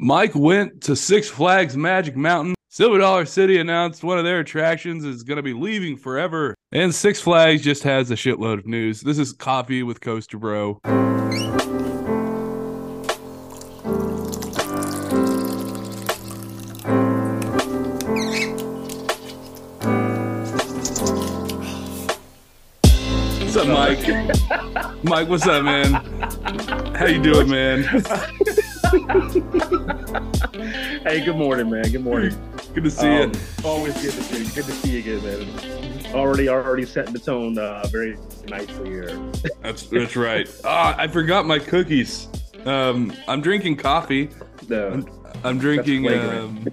Mike went to Six Flags Magic Mountain. Silver Dollar City announced one of their attractions is going to be leaving forever. And Six Flags just has a shitload of news. This is Coffee with Coaster Bro. What's up, Mike? Mike, what's up, man? How you doing, man? hey, good morning, man. Good morning. Good to see Um, you. Always good to see you. Good to see you again, man. Already, already setting the tone uh, very nicely here. That's that's right. Ah, I forgot my cookies. Um, I'm drinking coffee. The, I'm drinking um,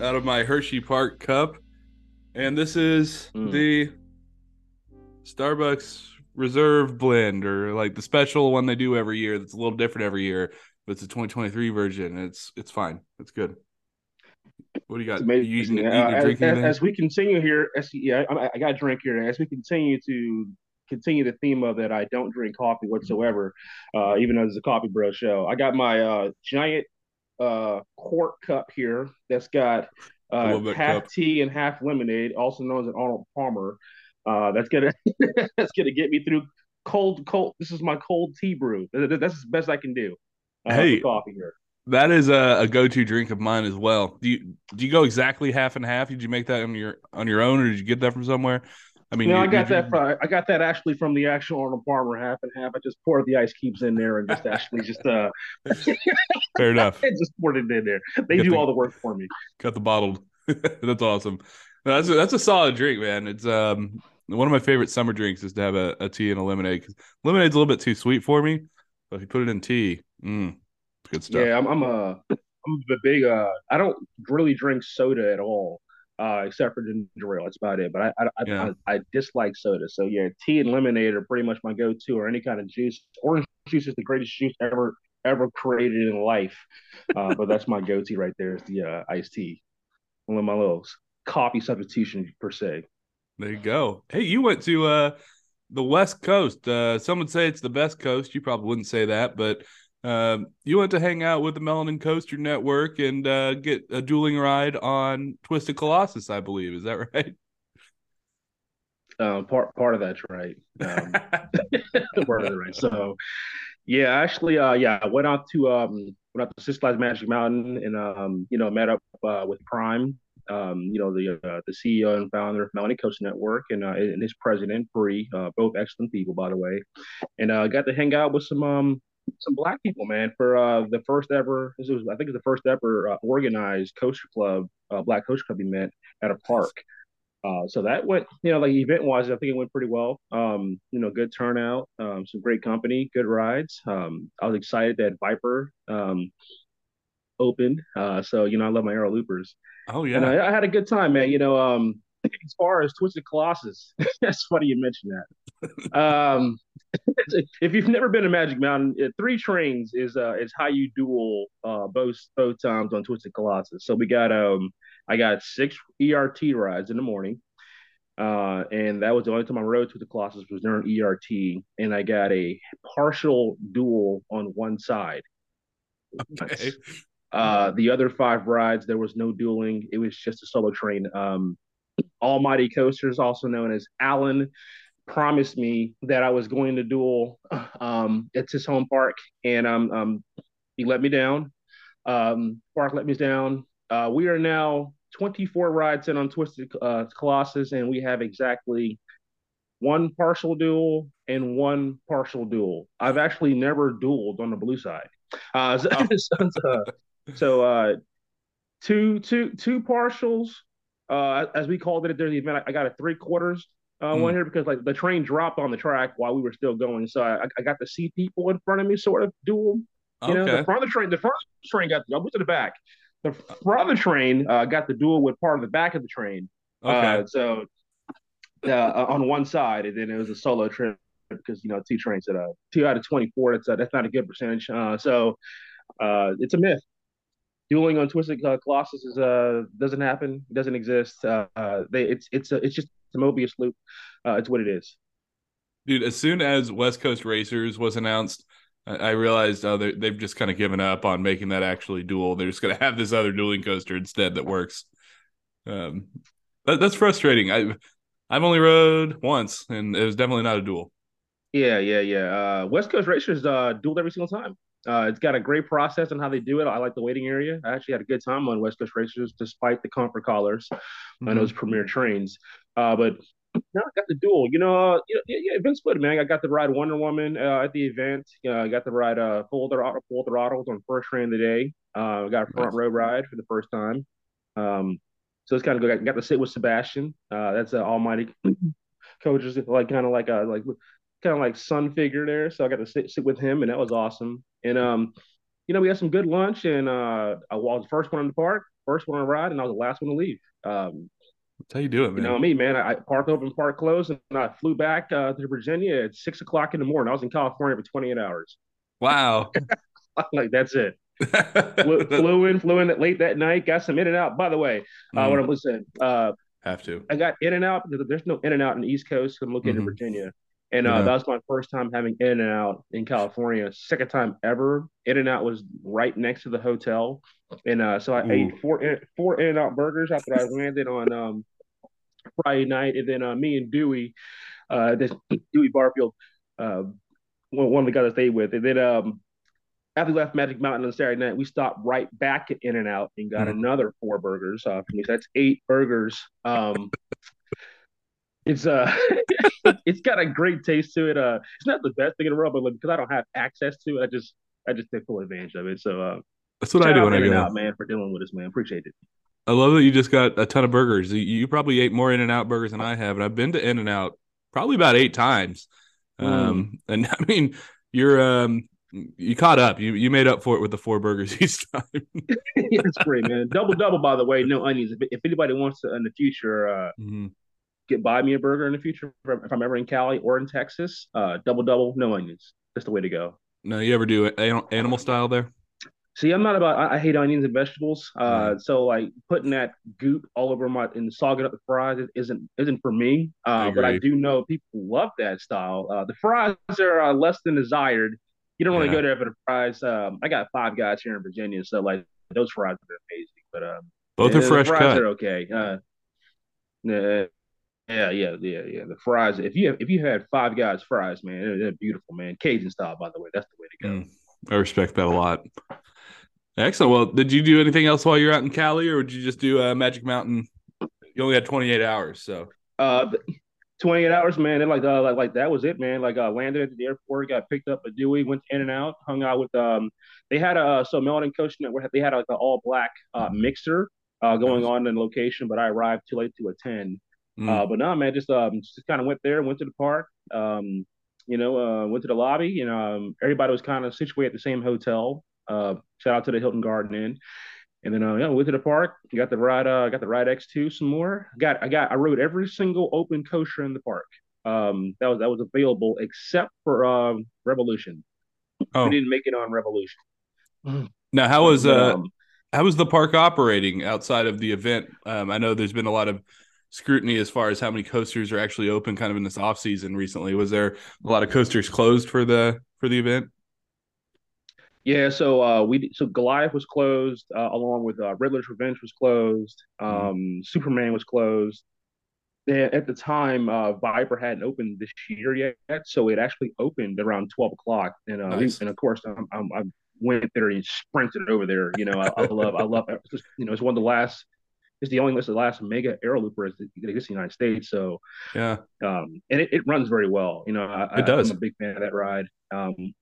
out of my Hersheypark cup, and this is Mm. the Starbucks Reserve Blend, or like the special one they do every year. That's a little different every year, but it's a 2023 version. It's it's fine. It's good. What do you got? amazing. You Uh, as, drinking as, as we continue here, as, yeah, I, I got a drink here. As we continue to continue the theme of that, I don't drink coffee whatsoever, uh, even though it's a coffee bro show. I got my uh, giant uh, quart cup here that's got uh, that half cup. tea and half lemonade, also known as an Arnold Palmer. Uh, that's gonna that's gonna get me through cold cold. This is my cold tea brew. That- that- That's the best I can do. Uh, Hey. coffee here. That is a, a go-to drink of mine as well. Do you do you go exactly half and half? Did you make that on your on your own, or did you get that from somewhere? I mean, No, you- I got you- that. From, I got that actually from the actual Arnold Palmer half and half. I just poured the ice cubes in there and just actually just uh Fair enough. just poured it in there. They Got do the- all the work for me. Cut the bottled. that's awesome. No, That's a, that's a solid drink, man. It's um one of my favorite summer drinks is to have a, a tea and a lemonade. 'cause lemonade's a little bit too sweet for me, but if you put it in tea, mm, good stuff. Yeah, I'm I'm a I'm a big uh I don't really drink soda at all. Uh, except for ginger ale, that's about it. But I I, I, Yeah. I I dislike soda. So yeah, tea and lemonade are pretty much my go-to, or any kind of juice. Orange juice is the greatest juice ever ever created in life. Uh, but that's my go-to right there is the uh, iced tea. One of my little coffee substitution per se. There you go. Hey, you went to uh the West Coast. Uh some would say it's the best coast. You probably wouldn't say that, but um you went to hang out with the Melanin Coaster Network and uh get a dueling ride on Twisted Colossus, I believe. Is that right? Um, part part of that's right. Um, part of that right. So yeah, actually, uh, yeah, I went out to um went out to Six Flags Magic Mountain and um you know met up uh, with Prime, um you know the uh, the CEO and founder of Melanin Coach Network and uh, and his president Bree, uh, both excellent people by the way, and uh, got to hang out with some um some black people man for uh the first ever this was I think it's the first ever uh, organized coaster club uh, black coaster club event at a park. Uh, so that went, you know, like event wise, I think it went pretty well. Um, you know, good turnout, um, some great company, good rides. Um, I was excited that Viper um, opened. Uh, so you know, I love my Arrow Loopers, Oh yeah. I, I had a good time, man. You know, um, as far as Twisted Colossus, that's funny you mentioned that. Um, if you've never been to Magic Mountain, uh, three trains is uh, is how you duel uh, both both times on Twisted Colossus. So we got um, I got six ERT rides in the morning. Uh, and that was the only time I rode Twisted Colossus was during ERT, and I got a partial duel on one side. Okay. Uh, the other five rides, there was no dueling. It was just a solo train. Um, Almighty Coasters, also known as Allen, promised me that I was going to duel. Um, it's his home park, and um, um, he let me down. Um, park let me down. Uh, we are now 24 rides in on Twisted uh, Colossus, and we have exactly one partial duel and one partial duel. I've actually never dueled on the blue side. Uh, so, Oh. so, so uh, two two two partials. Uh, as we called it during the event, I, I got a three quarters uh, one Mm. here because like the train dropped on the track while we were still going, so I, I got to see people in front of me sort of duel. You know, Okay. the front of the train, the front of the train got I went to the back. The front of the train uh, got the duel with part of the back of the train. Okay. Uh, so uh, on one side, and then it was a solo trip because you know two trains at a two out of twenty four. That's that's not a good percentage. Uh, so uh, it's a myth. Dueling on Twisted uh, Colossus is uh doesn't happen. It doesn't exist. Uh, uh, they it's it's a, it's just a Mobius loop. Uh, it's what it is. Dude, as soon as West Coast Racers was announced, I realized oh they've just kind of given up on making that actually dual. They're just going to have this other dueling coaster instead that works. Um, that, that's frustrating. I I've only rode once, and it was definitely not a duel. Yeah, yeah, yeah. Uh, West Coast Racers uh, dueled every single time. Uh, it's got a great process on how they do it. I like the waiting area. I actually had a good time on West Coast Racers, despite the comfort collars mm-hmm. on those premier trains. Uh, but now I got the dual. You know, uh, yeah, yeah, Vince Split, man. I got to ride Wonder Woman uh, at the event. Uh, I got to ride uh, full throttle, full throttles on first train of the day. Uh, I got a front nice. row ride for the first time. Um, so it's kind of good. I got to sit with Sebastian. Uh, that's an almighty coach, like kind of like a like kind of like son figure there. So I got to sit sit with him, and that was awesome. And um, you know, we had some good lunch, and uh, I was the first one in the park, first one to ride, and I was the last one to leave. Um, that's how you do it, man. You know me, man. I, park open, park closed, and I flew back uh, to Virginia at six o'clock in the morning. I was in California for 28 hours. Wow. like that's it flew, flew, in, flew in late that night, got some in and out. By the way, uh, mm. what I'm listening, uh, have to. I got in and out because there's no in and out in the East Coast. I'm located mm-hmm. in Virginia. And uh, yeah. that was my first time having In and Out in California. Second time ever. In and Out was right next to the hotel, and uh, so I Ooh. ate four four In and Out burgers after I landed on um, Friday night, and then uh, me and Dewey, uh, this Dewey Barfield, uh, one of the guys I stayed with, and then um, after we left Magic Mountain on Saturday night, we stopped right back at In and Out and got mm-hmm. another four burgers uh, me. So that's eight burgers. Um, it's uh, it's got a great taste to it. Uh, it's not the best thing in the world, but like, because I don't have access to it, I just I just take full advantage of it. So uh, that's what I do when I go out, man, for dealing with us, man. Appreciate it. I love that you just got a ton of burgers. You, you probably ate more In and Out burgers than I have, and I've been to In and Out probably about eight times. Mm. Um, and I mean, you're um you caught up. You you made up for it with the four burgers each time. That's great, man. Double double, by the way, no onions. If, if anybody wants to in the future uh, mm-hmm. Get buy me a burger in the future, if I'm ever in Cali or in Texas, uh, double double, no onions. That's the way to go. No, you ever do animal style there? See, I'm not about. I, I hate onions and vegetables. Uh, so like putting that goop all over my and sogging up the fries isn't isn't for me. Uh, I but I do know people love that style. Uh, the fries are uh, less than desired you don't want to go there for the fries. Um, I got five guys here in Virginia, so like those fries are amazing. But um, both are fresh fries cut. Are okay. Uh, yeah, yeah, yeah, yeah, yeah. The fries. If you have, if you had five guys fries, man, they're, they're, beautiful, man. Cajun style, by the way. That's the way to go. Mm, I respect that a lot. Excellent. Well, did you do anything else while you're out in Cali, or did you just do uh, Magic Mountain? You only had 28 hours, so. Uh, 28 hours, man. And like, uh, like, like that was it, man. Like, uh, landed at the airport, got picked up at Dewey, went in and out, hung out with, um, they had a, so Melanin Coach Network, they had like an all black, uh, mixer, uh, going on in location, but I arrived too late to attend. Mm. Uh, but no, man, just, um, just kind of went there, went to the park, um, you know, uh, went to the lobby, you know, um, everybody was kind of situated at the same hotel. Uh, shout out to the Hilton Garden Inn. And then uh, yeah, went to the park. Got the ride. Uh, got the ride X2 some more. Got I got I rode every single open coaster in the park. Um, that was that was available except for um Revolution. Oh. We didn't make it on Revolution. Now, how was uh um, how was the park operating outside of the event? Um, I know there's been a lot of scrutiny as far as how many coasters are actually open, kind of in this off season recently. Was there a lot of coasters closed for the for the event? Yeah, so uh, we so Goliath was closed, uh, along with uh, Riddler's Revenge was closed. Mm-hmm. Um, mm-hmm. Superman was closed. And at the time, uh, Viper hadn't opened this year yet, so it actually opened around twelve o'clock. And uh, nice. and of course, I'm, I'm, i went there and sprinted over there. You know, I, I love I love you know it's one of the last. It's the only it's the last mega Arrow looper that exists in the United States. So yeah, um, and it, it runs very well. You know, I, it does. I'm a big fan of that ride. Um,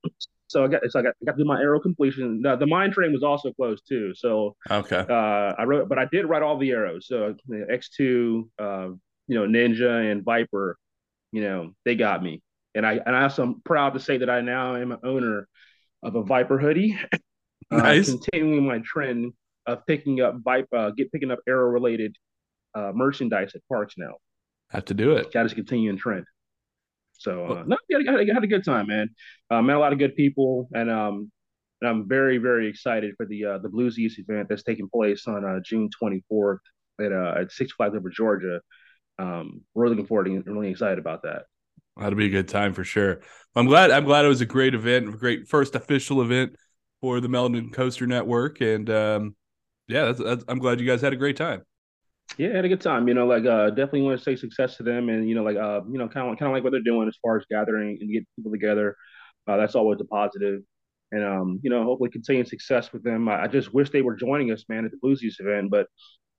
so I got so I got, I got to do my Arrow completion. The, the mine train was also closed too. So okay, uh, I wrote, but I did write all the arrows. So X two, uh, you know, Ninja and Viper, you know, they got me. And I and I also am proud to say that I now am an owner of a Viper hoodie. Uh, nice. Uh, continuing my trend of picking up uh, get picking up Arrow related uh, merchandise at parks now. Have to do it. Got to continue in trend. So uh, no, I had, had, a good time, man. Uh, met a lot of good people, and um, and I'm very very excited for the uh, the Blues East event that's taking place on uh, June 24th at uh, at Six Flags over Georgia. Um, we're looking forward to really excited about that. That'll be a good time for sure. I'm glad. I'm glad it was a great event, a great first official event for the Melanin Coaster Network, and um, yeah, that's, that's, I'm glad you guys had a great time. Yeah, had a good time. You know, like uh, definitely want to say success to them, and you know, like uh, you know, kind of kind of like what they're doing as far as gathering and getting people together. Uh, that's always a positive, and um, you know, hopefully continue success with them. I, I, just wish they were joining us, man, at the Bluesies event, but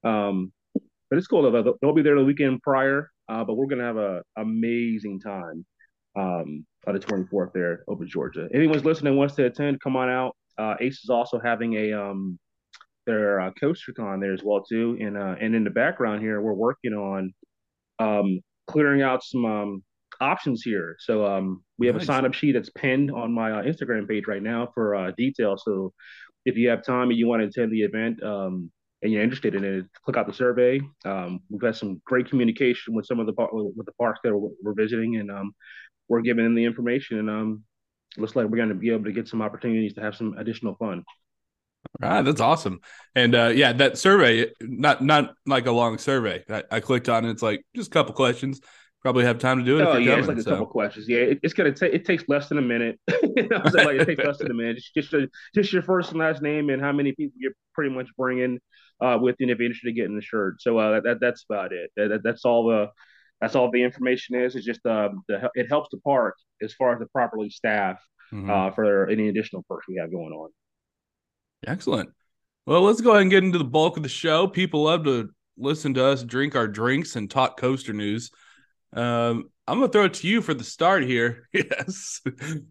um, but it's cool. They'll, they'll be there the weekend prior, uh, but we're gonna have a amazing time um, on the 24th there over Georgia. Anyone's listening wants to attend, come on out. Uh, Ace is also having a um, their uh, coaster con there as well too, and uh, and in the background here, we're working on um, clearing out some um, options here. So um, we have nice. a sign up sheet that's pinned on my uh, Instagram page right now for uh, details. So if you have time and you want to attend the event um, and you're interested in it, click out the survey. Um, we've had some great communication with some of the with the parks that we're, we're visiting, and um, we're giving them the information. And um, looks like we're going to be able to get some opportunities to have some additional fun. Ah, that's awesome. And uh, yeah, that survey, not not like a long survey. I, I clicked on it. It's like just a couple questions. Probably have time to do it. Oh yeah, coming, it's like a couple questions. Yeah, it, it's gonna take. It takes less than a minute. like it takes less than a minute. Just just, your, just your first and last name and how many people you're pretty much bringing uh, with you if you're interested in getting the shirt. So uh, that that's about it. That, that's all the that's all the information is. It's just uh, the, it helps the park as far as the properly staff mm-hmm. uh, for any additional perks we have going on. Excellent. Well, let's go ahead and get into the bulk of the show. People love to listen to us drink our drinks and talk coaster news. Um, I'm gonna throw it to you for the start here. yes,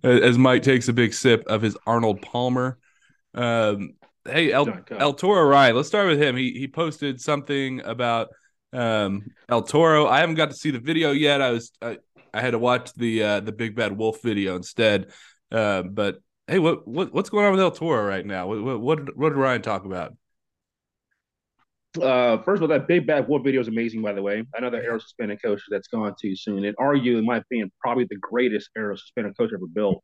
as Mike takes a big sip of his Arnold Palmer. Um, hey, El, El Toro Ryan. Let's start with him. He he posted something about um, El Toro. I haven't got to see the video yet. I was I, I had to watch the uh, the Big Bad Wolf video instead. Uh, but Hey, what, what what's going on with El Toro right now? What what, what did Ryan talk about? Uh, first of all, that big bad wolf video is amazing. By the way, another Arrow suspended coaster that's gone too soon, and argue, in my opinion, probably the greatest Arrow suspended coaster ever built.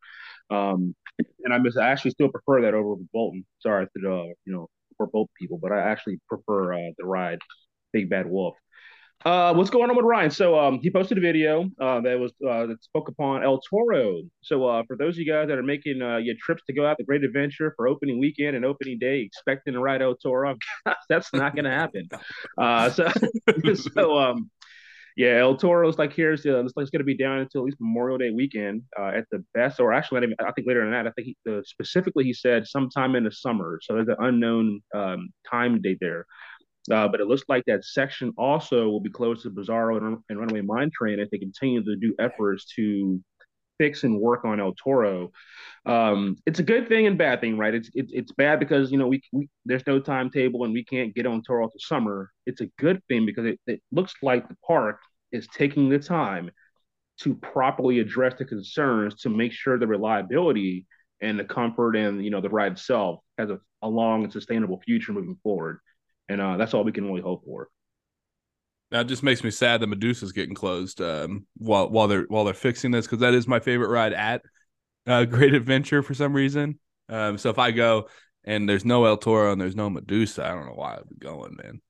Um, and I miss, I actually still prefer that over Bolton. Sorry to the you know for both people, but I actually prefer uh, the ride Big Bad Wolf. Uh, what's going on with Ryan? So um, he posted a video uh, that was uh, that spoke upon El Toro. So uh, for those of you guys that are making uh, your trips to go out the Great Adventure for opening weekend and opening day, expecting to ride El Toro, that's not going to happen. Uh, so so um, yeah, El Toro's like here's uh, looks like it's going to be down until at least Memorial Day weekend at the best, or actually, I think later than that. I think he, specifically he said sometime in the summer. So there's an unknown um, time date there. Uh, but it looks like that section also will be closed to Bizarro and, and Runaway Mine Train if they continue to do efforts to fix and work on El Toro. Um, it's a good thing and bad thing, right? It's it, it's bad because you know we, we there's no timetable and we can't get on Toro to summer. It's a good thing because it, it looks like the park is taking the time to properly address the concerns to make sure the reliability and the comfort and you know the ride itself has a, a long and sustainable future moving forward and uh, that's all we can really hope for. That just makes me sad that Medusa's getting closed um, while while they're while they're fixing this because that is my favorite ride at uh, Great Adventure for some reason. Um, so if I go and there's no El Toro and there's no Medusa, I don't know why I'd be going, man.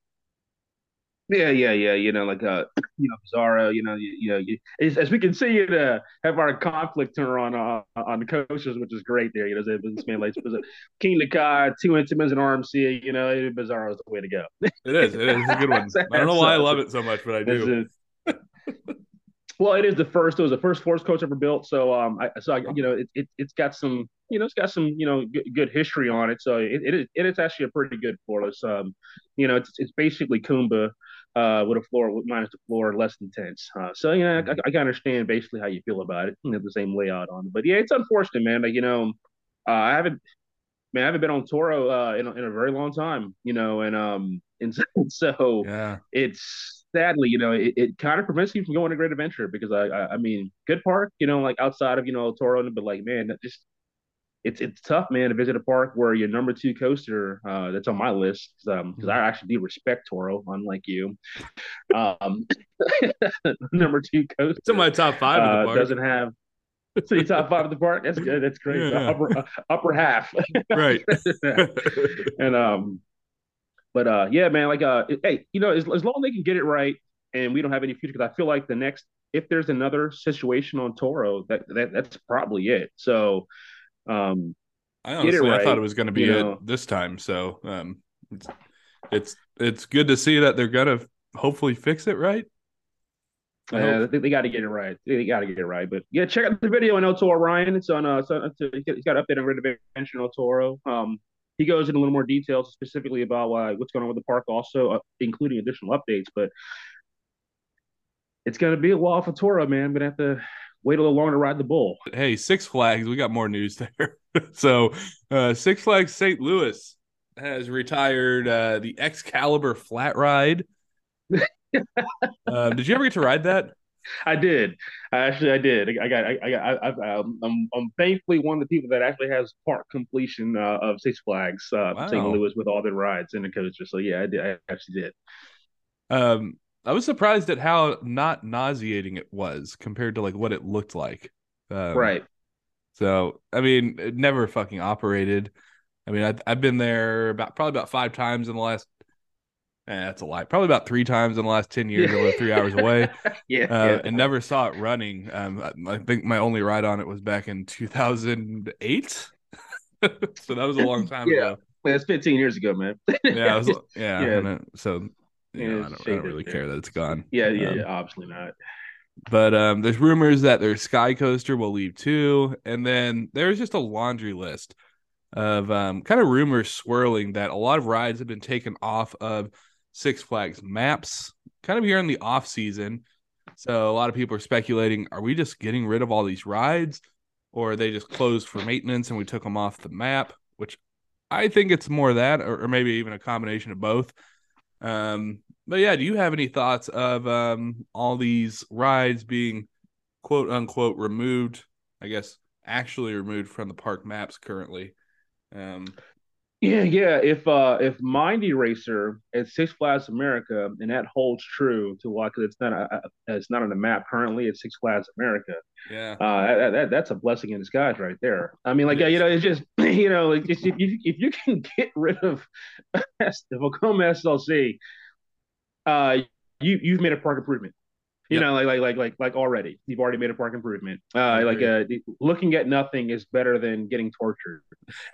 Yeah, yeah, yeah. You know, like uh, you know, Bizarro. You know, you, you know, you, as, as, we continue to have our conflict turn on uh, on the coaches, which is great. There, you know, this man like Kingda Ka, two Intamins, and RMC. You know, Bizarro is the way to go. it is. It is a good one. I don't know why I love it so much, but I do. well, it is the first. It was the first force coach ever built. So, um, I, so I, you know, it, it has got some, you know, it's got some, you know, good, good history on it. So it, it is it is actually a pretty good floor. Um, you know, it's it's basically Kumba uh, with a floor with minus the floor less intense. Uh, so you know, I, I, can understand basically how you feel about it. You know, the same layout on but yeah, it's unfortunate, man. Like you know, uh, I haven't, man, I haven't been on Toro uh, in, in a very long time. You know, and um, and so yeah. it's sadly, you know, it, it kind of prevents you from going to Great Adventure because I, I, I mean, good park, you know, like outside of you know Toro, but like man, just it's it's tough, man, to visit a park where your number two coaster uh, that's on my list because um, I actually do respect Toro, unlike you. Um, number two coaster. It's in my top five. Uh, of the uh, park. Doesn't have. So you top five of the park. That's good. That's great. Yeah. Upper uh, upper half. right. and um, but uh, yeah, man. Like uh, hey, you know, as, as long as they can get it right, and we don't have any future, because I feel like the next if there's another situation on Toro, that, that that's probably it. So, um, I honestly right, I thought it was going to be it know. this time. So, um, it's, it's it's good to see that they're gonna hopefully fix it right. Uh, I think they got to get it right. They got to get it right. But yeah, check out the video on El Toro Ryan. It's on uh, so, he's got an update on intervention El Toro. Um, he goes into a little more details specifically about uh, what's going on with the park, also uh, including additional updates. But it's going to be a while for Toro, man. I'm going to have to wait a little longer to ride the bull. Hey, Six Flags, we got more news there. so, uh, Six Flags St. Louis has retired uh, the Excalibur Flat Ride. uh, did you ever get to ride that? I did. I Actually, I did. I got. I got. I, I, am I'm, I'm thankfully one of the people that actually has park completion uh, of Six Flags, uh, wow. St. Louis, with all the rides and the coaster. So yeah, I did. I actually did. Um, I was surprised at how not nauseating it was compared to like what it looked like. Um, right. So I mean, it never fucking operated. I mean, I've, I've been there about probably about five times in the last. Eh, that's a lie. Probably about three times in the last ten years. I live three hours away. yeah, uh, yeah, and never saw it running. Um, I think my only ride on it was back in two thousand eight. so that was a long time yeah. ago. That's 15 years ago, man. yeah, was, yeah, yeah. so you know, I don't, I don't really care that it's gone. Yeah, yeah, um, yeah, obviously not. But um, there's rumors that their Sky Coaster will leave too, and then there's just a laundry list of um, kind of rumors swirling that a lot of rides have been taken off of Six Flags maps, kind of here in the off season. So a lot of people are speculating: Are we just getting rid of all these rides, or are they just closed for maintenance and we took them off the map? Which I think it's more that, or, or maybe even a combination of both. Um, but yeah, do you have any thoughts of um, all these rides being quote unquote removed? I guess actually removed from the park maps currently. Um, yeah, yeah. If uh if Mind Eraser at Six Flags America, and that holds true to why because it's not a, it's not on the map currently at Six Flags America. Yeah, uh, that, that, that's a blessing in disguise right there. I mean, like, yeah, you know, it's just you know, like if you if you can get rid of if Vekoma SLC, uh, you you've made a park improvement. You yep. know, like, like, like, like, like already, you've already made a park improvement. Uh, like, uh, looking at nothing is better than getting tortured.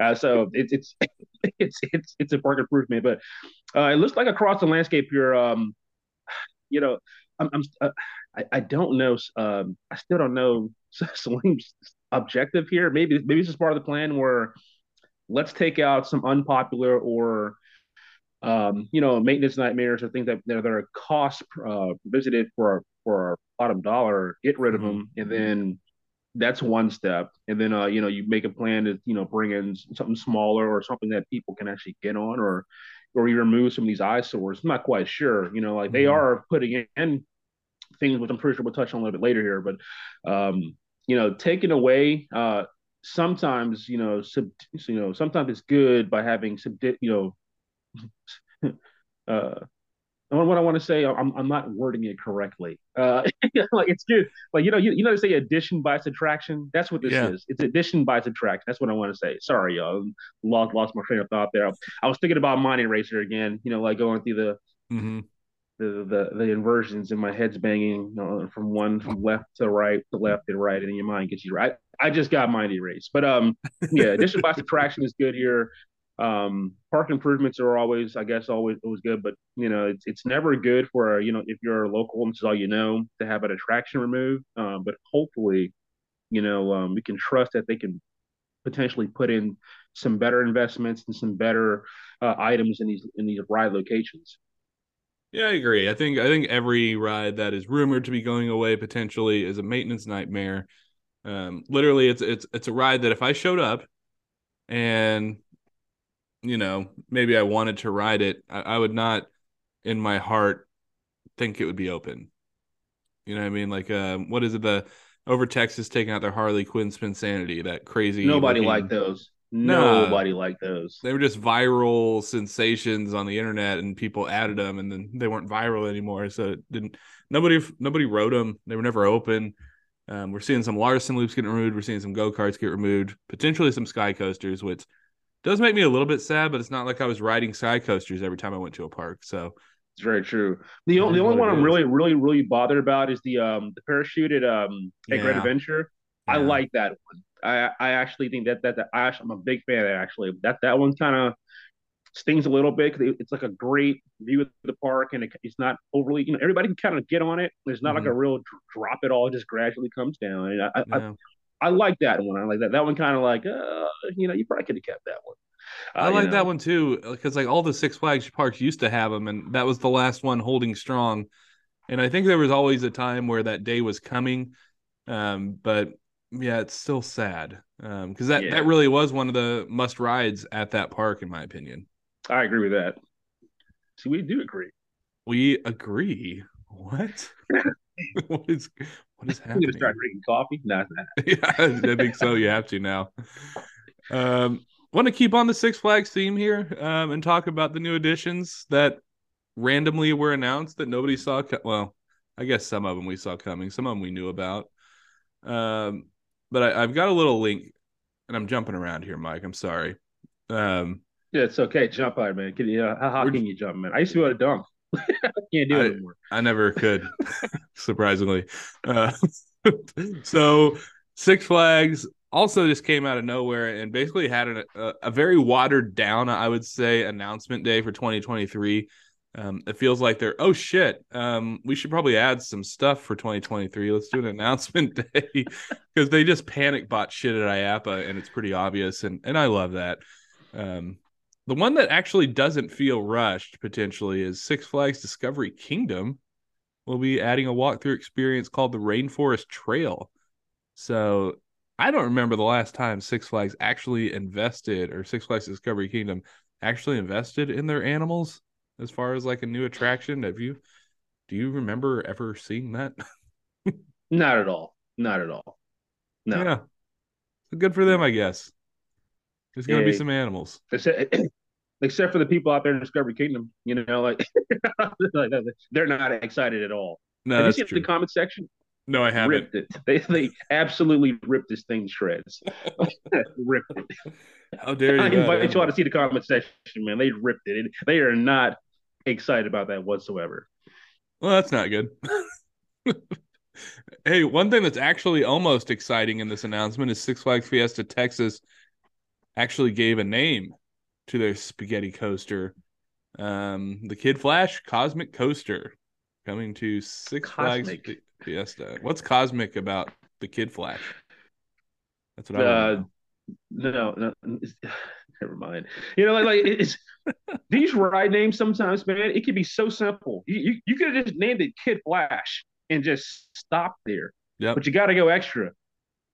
Uh, so it's, it's, it's, it's, it's a park improvement, but, uh, it looks like across the landscape, you're, um, you know, I'm, I'm uh, I, I don't know. Um, I still don't know Selim's objective here. Maybe, maybe this is part of the plan where let's take out some unpopular or um, you know, maintenance nightmares or things that, that are cost uh, visited for for our bottom dollar, get rid of mm-hmm. them, and then that's one step. And then uh, you know, you make a plan to you know bring in something smaller or something that people can actually get on, or or you remove some of these eyesores. I'm not quite sure. You know, like mm-hmm. they are putting in things which I'm pretty sure we'll touch on a little bit later here, but um, you know, taking away uh sometimes you know sub, you know sometimes it's good by having sub you know uh, what I want to say, I'm, I'm not wording it correctly. Uh, like it's good. Like you know, you, you know, they say addition by subtraction. That's what this yeah. is. It's addition by subtraction. That's what I want to say. Sorry, y'all. Lost lost my train of thought there. I was thinking about Mind Eraser again. You know, like going through the mm-hmm. the, the the inversions and my head's banging you know, from one from left to right to left and right, and your mind gets you right. I just got mind erased. But um, yeah, addition by subtraction is good here. Um, park improvements are always, I guess, always always good, but you know, it's it's never good for you know if you're a local and this is all you know to have an attraction removed. Um, but hopefully, you know, um, we can trust that they can potentially put in some better investments and some better uh, items in these in these ride locations. Yeah, I agree. I think I think every ride that is rumored to be going away potentially is a maintenance nightmare. Um, literally, it's it's it's a ride that if I showed up and you know, maybe I wanted to ride it, I, I would not in my heart think it would be open. You know what I mean? Like, uh, what is it? The over Texas taking out their Harley Quinn Spinsanity, that crazy. Nobody looking... liked those. No, Nobody liked those. They were just viral sensations on the internet, and people added them, and then they weren't viral anymore. So it didn't. Nobody, nobody wrote them. They were never open. Um, we're seeing some Larson loops getting removed. We're seeing some go karts get removed. Potentially some sky coasters, which does make me a little bit sad, but it's not like I was riding sky coasters every time I went to a park. So It's very true. The, only, the only one I'm really, really, really bothered about is the um the parachute at um at yeah. Great Adventure. Yeah. I like that one. I I actually think that that, that I actually, I'm a big fan of that actually. That that one kind of stings a little bit because it's like a great view of the park and it, it's not overly you know everybody can kind of get on it. There's not mm-hmm. like a real drop it all; it just gradually comes down. And I yeah. I, I, like that one. I like that. That one kind of like uh, you know you probably could have kept that one. Uh, I like know. that one too because like all the Six Flags parks used to have them, and that was the last one holding strong. And I think there was always a time where that day was coming, um, but yeah, it's still sad because um, that yeah. that really was one of the must rides at that park, in my opinion. I agree with that. See, we do agree. We agree. What? what is what is happening? You start drinking coffee? Not that. yeah, I think so. You have to now. Um, want to keep on the Six Flags theme here um, and talk about the new additions that randomly were announced that nobody saw. Co- well, I guess some of them we saw coming, some of them we knew about. Um, but I, have got a little link, and I'm jumping around here, Mike. I'm sorry. Um, yeah, it's okay. Jump out, man. Can you, uh, how, how can you jump, man? I used to be able to dunk. can't do it I, anymore. I never could, surprisingly. Uh, so Six Flags also just came out of nowhere and basically had an, a, a, very watered down, I would say, announcement day for 2023. Um, it feels like they're oh shit, um, we should probably add some stuff for 2023. Let's do an announcement day because they just panic bought shit at IAAPA and it's pretty obvious and and I love that. Um, the one that actually doesn't feel rushed potentially is Six Flags Discovery Kingdom. We'll be adding a walkthrough experience called the Rainforest Trail. So I don't remember the last time Six Flags actually invested or Six Flags Discovery Kingdom actually invested in their animals as far as like a new attraction. Have you do you remember ever seeing that? Not at all. Not at all. No. Yeah. Good for them, I guess. There's gonna yeah, be some animals. Except, except for the people out there in Discovery Kingdom, you know, like they're not excited at all. No, Have you seen true. the comment section? No, I haven't. Ripped it. They they absolutely ripped this thing shreds. ripped it. How dare you? I invite you all to see the comment section, man. They ripped it. They are not excited about that whatsoever. Well, that's not good. hey, one thing that's actually almost exciting in this announcement is Six Flags Fiesta Texas actually gave a name to their spaghetti coaster. Um, the Kid Flash Cosmic Coaster coming to Six Cosmic. Flags Fiesta. What's cosmic about the Kid Flash? That's what I. Uh, no, no, never mind. You know, like, like it's these ride names sometimes, man. It could be so simple. You you, you could have just named it Kid Flash and just stop there. Yeah. But you got to go extra.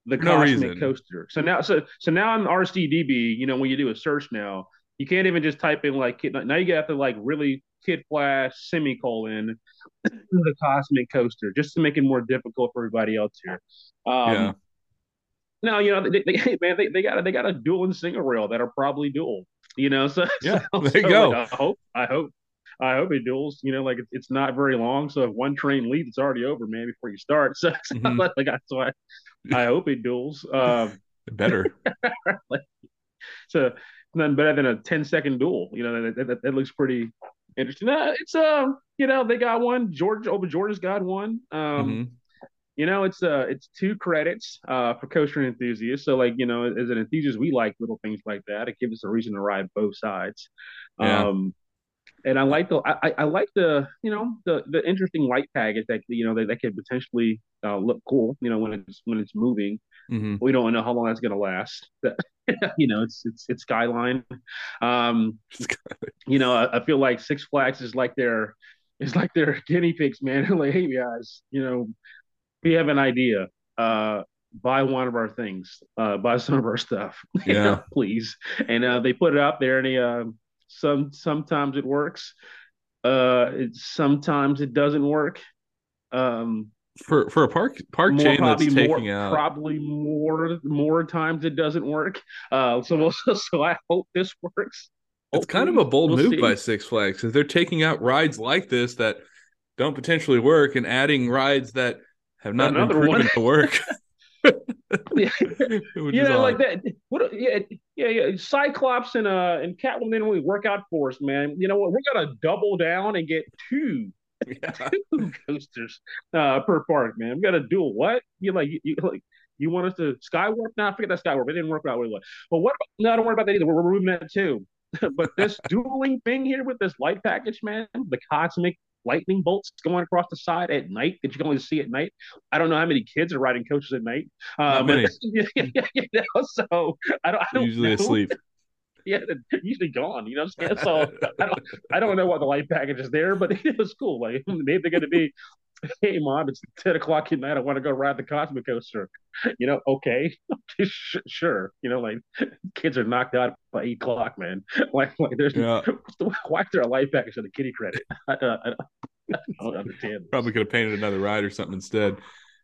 The cosmic no coaster. So now, so so now I'm RCDB. You know, when you do a search now, you can't even just type in like kid. Now you have to like really Kid Flash semicolon the Cosmic Coaster just to make it more difficult for everybody else here. Um, yeah. Now you know they, they man they, they got they got a dual and single rail that are probably dual. You know, so yeah, so, there you so go. Like, I hope I hope I hope it duels. You know, like it's, it's not very long, so if one train leaves, it's already over, man, before you start. So, mm-hmm. like so I, I hope it duels. Um, Better. like, so nothing better than a 10 second duel. You know, that, that, that looks pretty interesting. Uh, it's uh, you know, they got one. George over Georgia's got one. Um, mm-hmm. you know, it's uh, it's two credits uh for coaster enthusiasts. So like, you know, as an enthusiast, we like little things like that. It gives us a reason to ride both sides. Yeah. Um, and I like the I, I like the you know the the interesting light package that you know that, that could potentially uh, look cool you know when it's when it's moving. Mm-hmm. We don't know how long that's going to last. you know, it's it's it's Skyline. Um, you know, I, I, feel like Six Flags is like their is like their guinea pigs, man. like, hey guys, you know, we have an idea. Uh, buy one of our things. Uh, buy some of our stuff. Yeah, know, please. And uh, they put it out there, and they, uh, some sometimes it works. Uh, it, sometimes it doesn't work. Um, for for a park park more, chain that's taking more, out probably more more times it doesn't work. Uh, so so I hope this works. It's kind of a bold we'll move see. by Six Flags because they're taking out rides like this that don't potentially work and adding rides that have not Another been proven one. to work. yeah, you know, like that. What? Yeah, yeah, yeah. Cyclops and uh and Catwoman didn't work out for us, man. You know what? We're gonna double down and get two, yeah. two coasters uh per park, man. We got to do what? You like you, you like you want us to Skywarp? Now, nah, forget that Skywarp. It didn't work out really well. But what? About, no, don't worry about that either. We're removing that too. but this dueling thing here with this light package, man, the cosmic lightning bolts going across the side at night that you can only see at night. I don't know how many kids are riding coaches at night. Um, you know, so I don't. I don't usually know. asleep. Yeah, usually gone. You know, so I don't. I don't know what the light package is there, but it was cool. Like maybe they're going to be hey mom it's 10 o'clock at night. I want to go ride the cosmic coaster you know okay. Sure. You know like kids are knocked out by 8 o'clock man. Like, like there's yeah. why is there a life package on the kitty credit? I, uh, I, I don't understand this. probably could have painted another ride or something instead.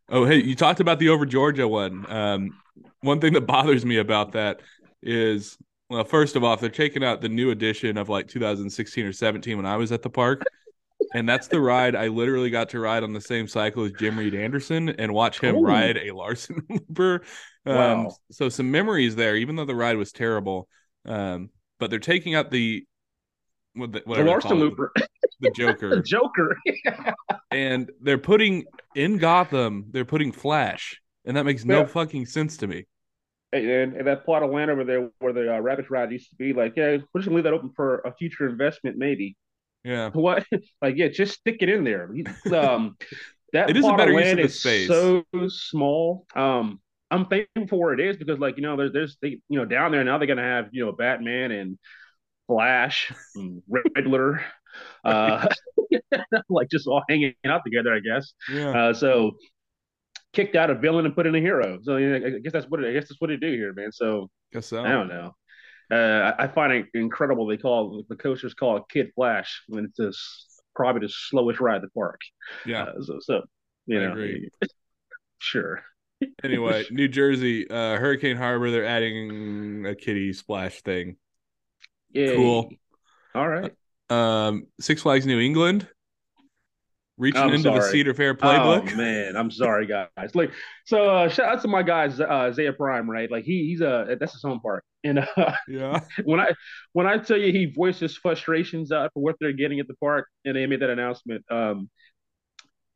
Oh hey you talked about the over georgia one. Um, one thing that bothers me about that is well first of all if they're taking out the new edition of like 2016 or 17 when i was at the park and that's the ride I literally got to ride on the same cycle as Jim Reid-Anderson and watch him Ooh. ride a Larson Looper. Um, wow. So some memories there, even though the ride was terrible. Um, but they're taking out the what the, the Larson Looper, the Joker, the Joker, and they're putting in Gotham. They're putting Flash, and that makes no yeah. fucking sense to me. Hey, and, and, that plot of land over there where the uh, rabbit ride used to be, like, yeah, we're just gonna leave that open for a future investment, maybe. Yeah. What? Like, yeah, just stick it in there. Um, that it is a better use of the is space. so small. Um, I'm thankful for where it is because, like, you know, there's, there's, they, you know, down there now they're gonna have, you know, Batman and Flash, and Riddler, uh, like just all hanging out together, I guess. Yeah. Uh, so kicked out a villain and put in a hero. So you know, I guess that's what it, I guess that's what they do here, man. So, guess so. I don't know. Uh, I find it incredible they call the coasters call it Kid Flash when it's this, probably the slowest ride in the park. Yeah. Uh, so, so, you I know, agree. sure. anyway, New Jersey, uh, Hurricane Harbor, they're adding a kitty splash thing. Yeah. Cool. All right. Um, Six Flags New England reaching I'm into sorry. the Cedar Fair playbook. Oh man, I'm sorry, guys. Like, so uh, shout out to my guys, uh, Zaya Prime, right? Like he he's a uh, that's his home park, and uh, yeah, when I when I tell you he voiced his frustrations out for what they're getting at the park, and they made that announcement. Um,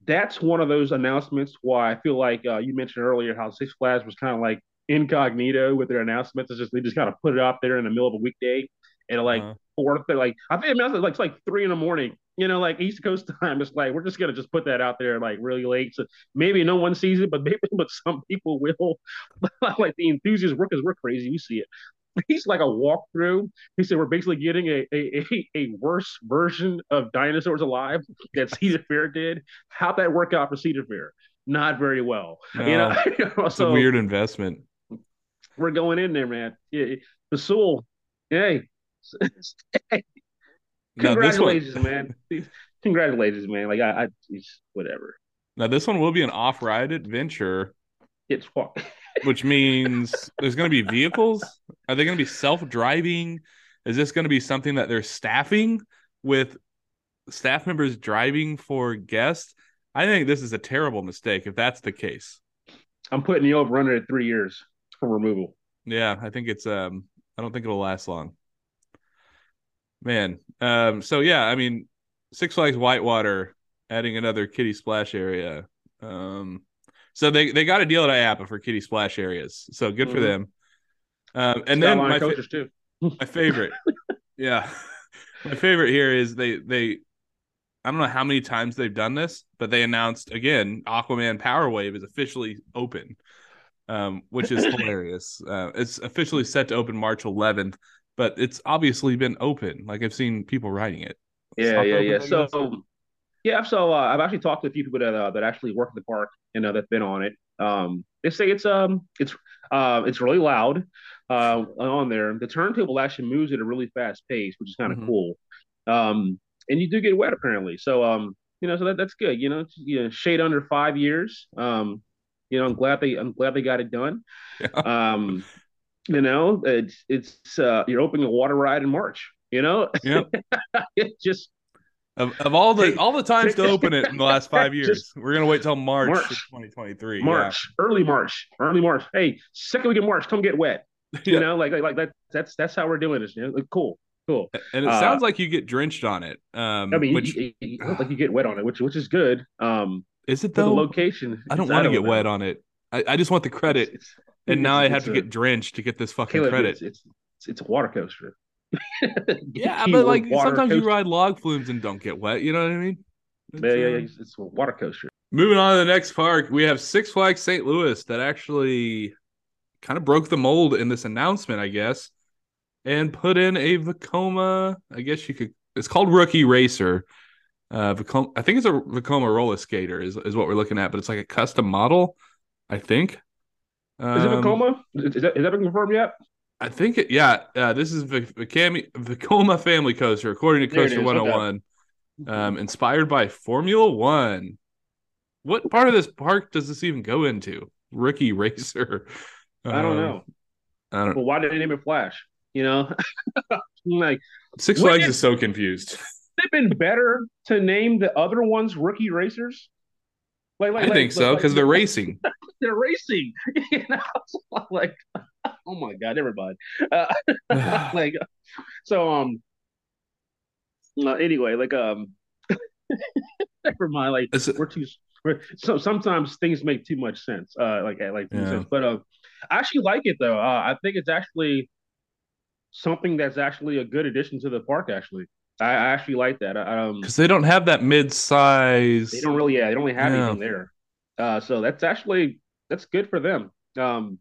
that's one of those announcements why I feel like uh, you mentioned earlier how Six Flags was kind of like incognito with their announcements. It's just they just kind of put it out there in the middle of a weekday and like uh-huh. four, like I think it like it's like three in the morning you know, like East Coast time, it's like we're just gonna just put that out there like really late. So maybe no one sees it, but maybe but some people will. like the enthusiasts, workers, we're crazy. We see it. He's like a walkthrough. He said we're basically getting a, a, a, a worse version of Dinosaurs Alive that Cedar Fair did. How'd that work out for Cedar Fair? Not very well. No, you know, it's so, a weird investment. We're going in there, man. Yeah, the soul. Hey, Congratulations, one... man. Congratulations, man. Like I, I whatever. Now this one will be an off-ride adventure. It's far. which means there's going to be vehicles. Are they going to be self-driving? Is this going to be something that they're staffing with staff members driving for guests? I think this is a terrible mistake if that's the case. I'm putting you over under at three years for removal. Yeah, I think it's um I don't think it'll last long. Man. Um, so yeah, I mean, Six Flags Whitewater adding another kitty splash area. Um, so they, they got a deal at IAAPA for kitty splash areas. So good mm-hmm. for them. Um, and then my, fa- too. my favorite, yeah, my favorite here is they they I don't know how many times they've done this, but they announced again Aquaman Power Wave is officially open, um, which is hilarious. Uh, it's officially set to open March 11th but it's obviously been open. Like I've seen people writing it. Yeah, yeah, yeah. So, yeah, so uh, I've actually talked to a few people that uh, that actually work in the park and uh, that've been on it. Um, they say it's um it's uh it's really loud uh on there. The turntable actually moves at a really fast pace, which is kind of mm-hmm. cool. Um, and you do get wet apparently. So um, you know, so that, that's good. You know, you know, shade under five years. Um, you know, I'm glad they I'm glad they got it done. Yeah. Um, you know, it's it's uh, you're opening a water ride in March. You know, yeah, it just Of, of all the all the times to open it in the last five years, Just we're gonna wait till March, March. 2023. March, early March, early March. Hey, second week of March, come get wet. Yeah. You know, like like, like that. That's that's how we're doing this. You know? Like, cool, cool. and it Uh, sounds like you get drenched on it. Um, I mean, which you, you, you like you get wet on it, which which is good. Um, is it for the though? location, I don't want to get wet on it. I, I just want the credit, It's- it's- and now I have to a- get drenched to get this fucking Caleb, credit. It's, it's it's it's a water coaster. yeah, but like water sometimes you ride log flumes and don't get wet. You know what I mean? It's, Yeah, yeah, uh, yeah, it's, it's a water coaster. Moving on to the next park, we have Six Flags St. Louis that actually kind of broke the mold in this announcement, I guess, and put in a Vekoma. I guess you could. It's called Rookie Racer. Uh, Vekoma, I think it's a Vekoma roller skater is is what we're looking at, but it's like a custom model. I think. Is it Um, Vekoma? Is, is that, is that been confirmed yet? I think it. Yeah, uh, this is Vic- Vicami- Vekoma Family Coaster, according to There Coaster is, One okay. Hundred One um, inspired by Formula One. What part of this park does this even go into? Rookie Racer. I don't Um, know. I don't. But why did they name it Flash? You know, like Six Flags is- is so confused. they've been better to name the other ones rookie racers. Like, like I think like- so like- because they're racing. They're racing. You know, like oh my god, never mind. Uh, like so um. Uh, anyway, like um. never mind. Like we're too. We're, so sometimes things make too much sense. Uh, like like Yeah. sense. But uh, I actually like it though. Uh, I think it's actually something that's actually a good addition to the park. Actually, I, I actually like that. Um, Because they don't have that mid-size. they don't really, yeah, they don't really have Yeah. anything there. Uh, so that's actually that's good for them. Um,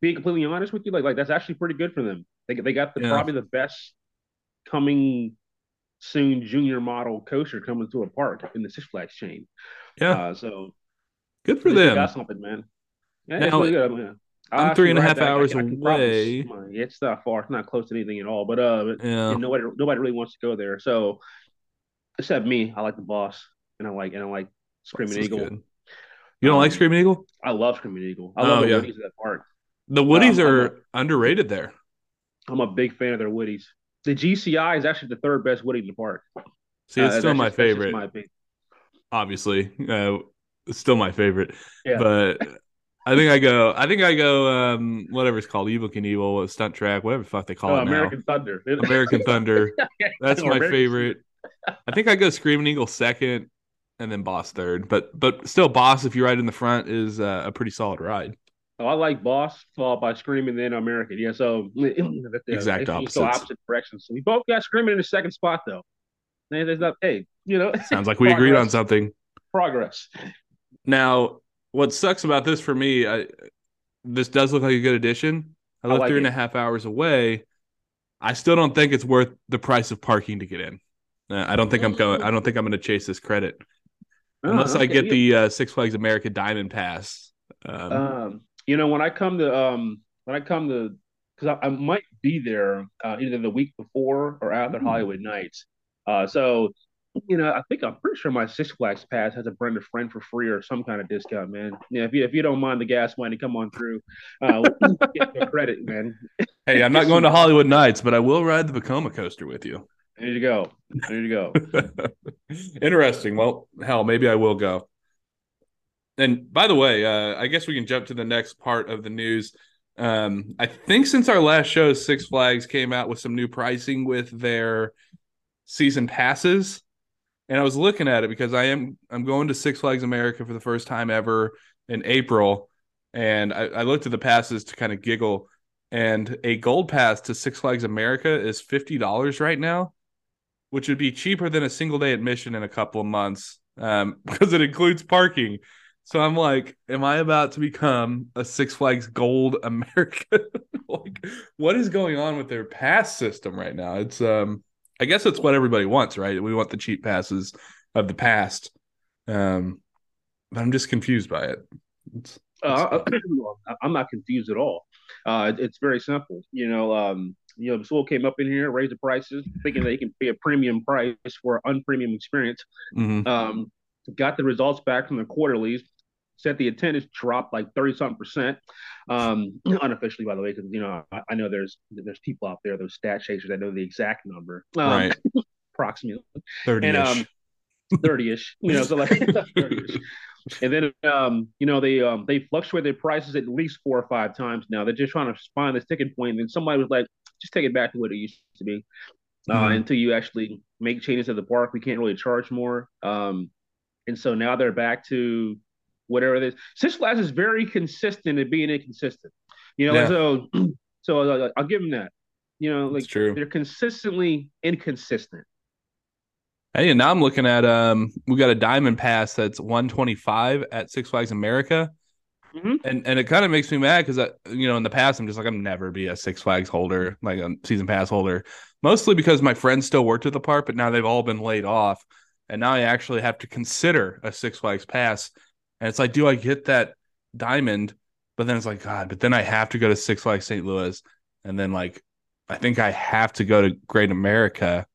being completely honest with you, like like that's actually pretty good for them. They they got the Yeah. probably the best coming soon junior model coaster coming to a park in the Six Flags chain. Yeah, Uh, so good for them. got something, man. Yeah, Now, it's really good. I I'm actually three and a half. I- hours I probably- away. it's not far. It's not close to anything at all. But uh, but Yeah, nobody nobody really wants to go there. So except me, I like the boss, and I like and I like Screaming Eagle. good. You don't like Um, Screaming Eagle? I love Screaming Eagle. I Oh, love the yeah. Woodies at that park. The Woodies um, are underrated there. I'm a big fan of their Woodies. The GCI is actually the third best Woody in the park. See, it's Uh, still my just- favorite. my. Obviously, uh, it's still my favorite. Yeah. But I think I go. I think I go. Um, whatever it's called, Evel Knievel, Stunt Track, whatever the fuck they call Oh, it now. American Thunder. American Thunder. That's my favorite. I think I go Screaming Eagle second, and then Boss third. But but still, Boss, if you ride in the front, is uh, a pretty solid ride. Oh, I like Boss, followed by Screaming, then American. Yeah, so Exact. So opposite directions. So we both got Screaming in the second spot, though. Hey, There's not, hey, you know, Sounds like we agreed on something. progress. Now, what sucks about this for me, I, this does look like a good addition. I live like three and a half hours away. I still don't think it's worth the price of parking to get in. Uh, I don't think I'm going. I don't think I'm going to chase this credit unless Oh, I get yeah. the uh, Six Flags America Diamond Pass. Um, Um, you know, when I come to um, when I come to, because I, I might be there uh, either the week before or after Hmm. Hollywood Nights. Uh, so you know, I think I'm pretty sure my Six Flags pass has a Brenda friend for free or some kind of discount, man. Yeah, if you if you don't mind the gas money, come on through. Uh, get the credit, man. hey, I'm not going to Hollywood Nights, but I will ride the Vekoma coaster with you. There you go. There you go. Interesting. Well, hell, maybe I will go. And by the way, uh, I guess we can jump to the next part of the news. Um, I think since our last show, Six Flags came out with some new pricing with their season passes, and I was looking at it because I am I'm going to Six Flags America for the first time ever in April, and I, I looked at the passes to kind of giggle. And a gold pass to Six Flags America is fifty dollars right now, which would be cheaper than a single day admission in a couple of months um, because it includes parking. So I'm like, am I about to become a Six Flags Gold America? like, what is going on with their pass system right now? It's um, I guess it's what everybody wants, right? We want the cheap passes of the past. Um, but I'm just confused by it. It's, Uh, I'm not confused at all. Uh, it's very simple. You know, um, you know, Selim came up in here, raised the prices, thinking they can pay a premium price for an unpremium experience. mhm. Um, got the results back from the quarterlies. Said the attendance dropped like thirty something percent, um, unofficially, by the way, because you know I, I know there's there's people out there, those stat chasers that know the exact number, um, right, approximately. thirty And ish. um, thirty ish. You know, so like thirty. And then, um, you know, they um, they fluctuate their prices at least four or five times now. They're just trying to find this ticket point. And somebody was like, just take it back to what it used to be. Uh, mm-hmm. Until you actually make changes to the park, we can't really charge more. Um, and so now they're back to whatever it is. Six Flags is very consistent at being inconsistent. You know, yeah. so so uh, I'll give them that. You know, like they're consistently inconsistent. Hey, and now I'm looking at um, we got a diamond pass that's 125 at Six Flags America. Mm-hmm. And and it kind of makes me mad because I you know in the past I'm just like I'm never be a Six Flags holder like a season pass holder mostly because my friends still worked at the park but now they've all been laid off and now I actually have to consider a Six Flags pass and it's like do I get that diamond but then it's like God but then I have to go to Six Flags St. Louis and then like I think I have to go to Great America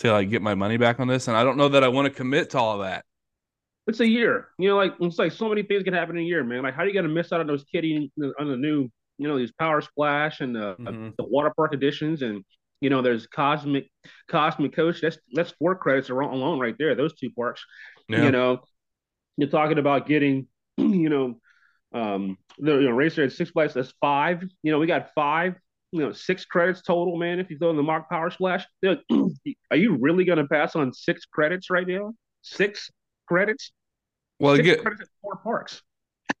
to like get my money back on this, and I don't know that I want to commit to all that. It's a year, you know. Like it's like so many things can happen in a year, man. Like how are you gonna miss out on those kitty on the new, you know, these power splash and the, mm-hmm. the water park additions, and you know, there's cosmic cosmic coast. That's that's four credits alone right there. Those two parks, yeah. you know. You're talking about getting, you know, um, the you know, racer at Six Flags. That's five. You know, we got five you know six credits total, man. If you throw in the mock power splash, are you really going to pass on six credits right now? Six credits? Well, get credits at four parks.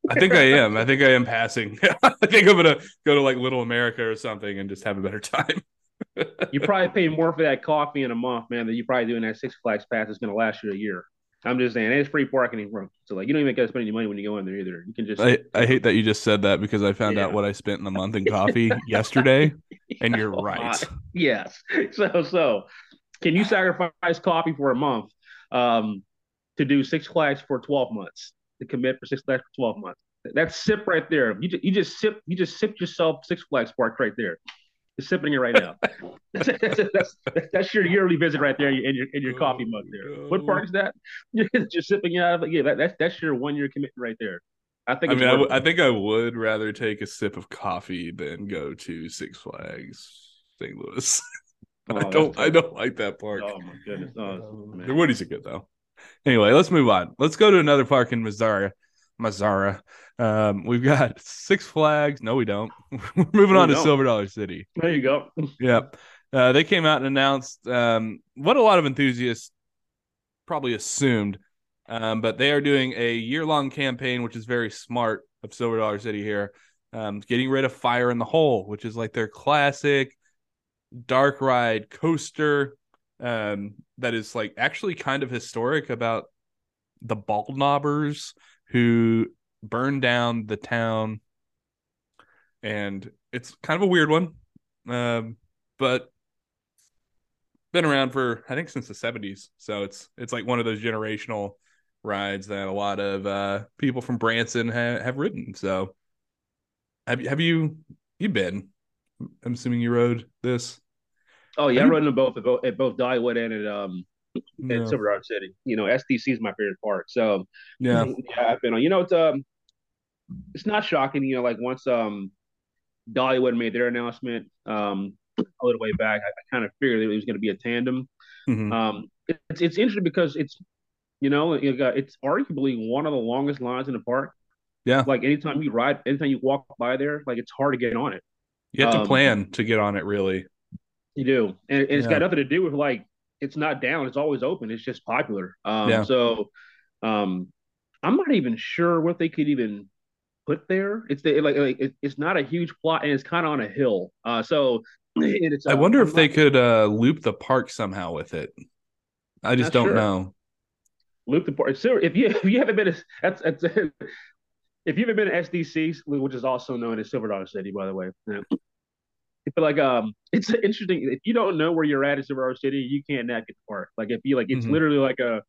I think I am. I think I am passing. I think I'm gonna go to like Little America or something and just have a better time. you probably pay more for that coffee in a month, man, than you probably do in that Six Flags pass. It's gonna last you a year. I'm just saying it's free parking in room. So like you don't even got to spend any money when you go in there either. You can just I, I hate that you just said that because I found yeah. out what I spent in a month in coffee yesterday. And you're right. yes. So so can you sacrifice coffee for a month um to do six flags for 12 months? To commit for six flags for 12 months. That's sip right there. You just, you just sip you just sip yourself six flags spark right there sipping it right now. that's, that's, that's, your yearly visit right there in your in your oh coffee mug there. What part is that? You're just sipping it out of it. Yeah, that, that's that's your one year commitment right there. I think. I mean, I, w- I think I would rather take a sip of coffee than go to Six Flags St. Louis. Oh, I don't. I don't like that park. Oh my goodness. Oh, the Woody's are good though. Anyway, let's move on. Let's go to another park in Missouri. Missouri. Um, we've got Six Flags. No, we don't. We're moving on to Silver Dollar City. There you go. yep. Uh, they came out and announced um, what a lot of enthusiasts probably assumed, um, but they are doing a year long campaign, which is very smart of Silver Dollar City here. Um, getting rid of Fire in the Hole, which is like their classic dark ride coaster um, that is like actually kind of historic about the bald knobbers who burned down the town, and it's kind of a weird one, um, but been around for I think since the seventies. So it's it's like one of those generational rides that a lot of uh, people from Branson ha- have ridden. So have have you you been? I'm assuming you rode this. Oh yeah, I rode them both at both, at both Dollywood and at um in Silver Dollar City. You know, SDC is my favorite park. So yeah, yeah, I've been on. You know, it's um, it's not shocking. You know, like once um, Dollywood made their announcement um a little way back, I, I kind of figured it was going to be a tandem. Mm-hmm. Um, it, it's it's interesting because it's you know it's arguably one of the longest lines in the park. Yeah, like anytime you ride, anytime you walk by there, like it's hard to get on it. You have um, to plan to get on it, really. You do, and, and it's yeah. got nothing to do with like it's not down. It's always open. It's just popular. Um, yeah. So, um, I'm not even sure what they could even put there. It's the, like, like it, it's not a huge plot, and it's kind of on a hill. Uh, so it's. I wonder I'm if not, they could uh, loop the park somehow with it. I just don't sure. know. Loop the park. So if you if you haven't been, that's, that's if you haven't been to SDC, which is also known as Silver Dollar City, by the way, feel like um it's interesting if you don't know where you're at in Silver City, you can't not get the park. Like if you like it's mm-hmm. literally like a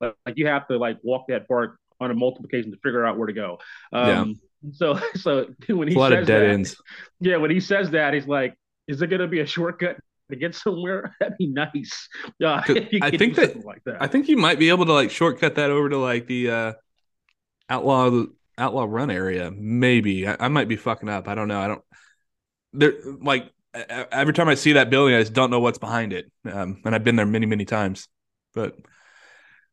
like, like, you have to like walk that park on a multiplication to figure out where to go. Um yeah. so so when he a lot says of dead that, ends. Yeah, when he says that, he's like, is it gonna be a shortcut to get somewhere? That'd be nice. Uh, I think that, like that I think you might be able to like shortcut that over to like the uh outlaw outlaw run area. Maybe. I, I might be fucking up. I don't know. I don't there like every time I see that building, I just don't know what's behind it. Um, and I've been there many, many times. But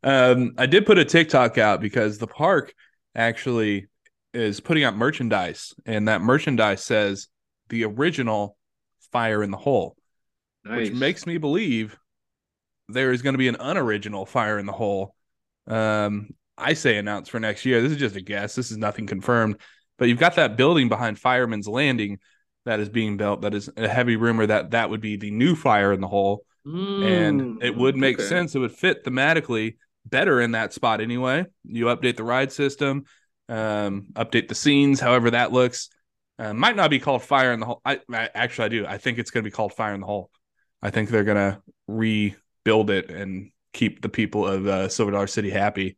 Um, I did put a TikTok out because the park actually is putting out merchandise, and that merchandise says the original Fire in the Hole, Nice. which makes me believe there is going to be an unoriginal Fire in the Hole. Um, I say announced for next year. This is just a guess. This is nothing confirmed, but you've got that building behind Fireman's Landing that is being built. That is a heavy rumor that that would be the new Fire in the Hole and it would make Mm, okay. sense. It would fit thematically better in that spot anyway. You update the ride system, um, update the scenes, however that looks. Uh, might not be called Fire in the Hole. I, I actually I do. I think it's going to be called Fire in the Hole. I think they're going to rebuild it and keep the people of uh, Silver Dollar City happy.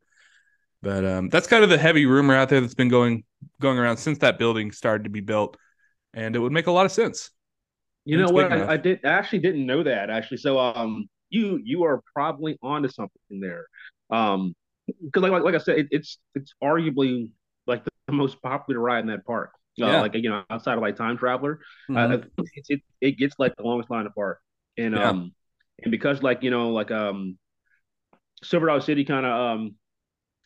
But um, that's kind of the heavy rumor out there that's been going going around since that building started to be built, and it would make a lot of sense. You know what? I, I did I actually didn't know that actually. So um, you you are probably onto something there. Um, because like, like like I said, it, it's it's arguably like the, most popular ride in that park. Uh, Yeah. like you know, outside of like Time Traveler, Mhm. uh, it, it it gets like the longest line in park, and Yeah. um, and because like you know like um, Silver Dollar City kind of um.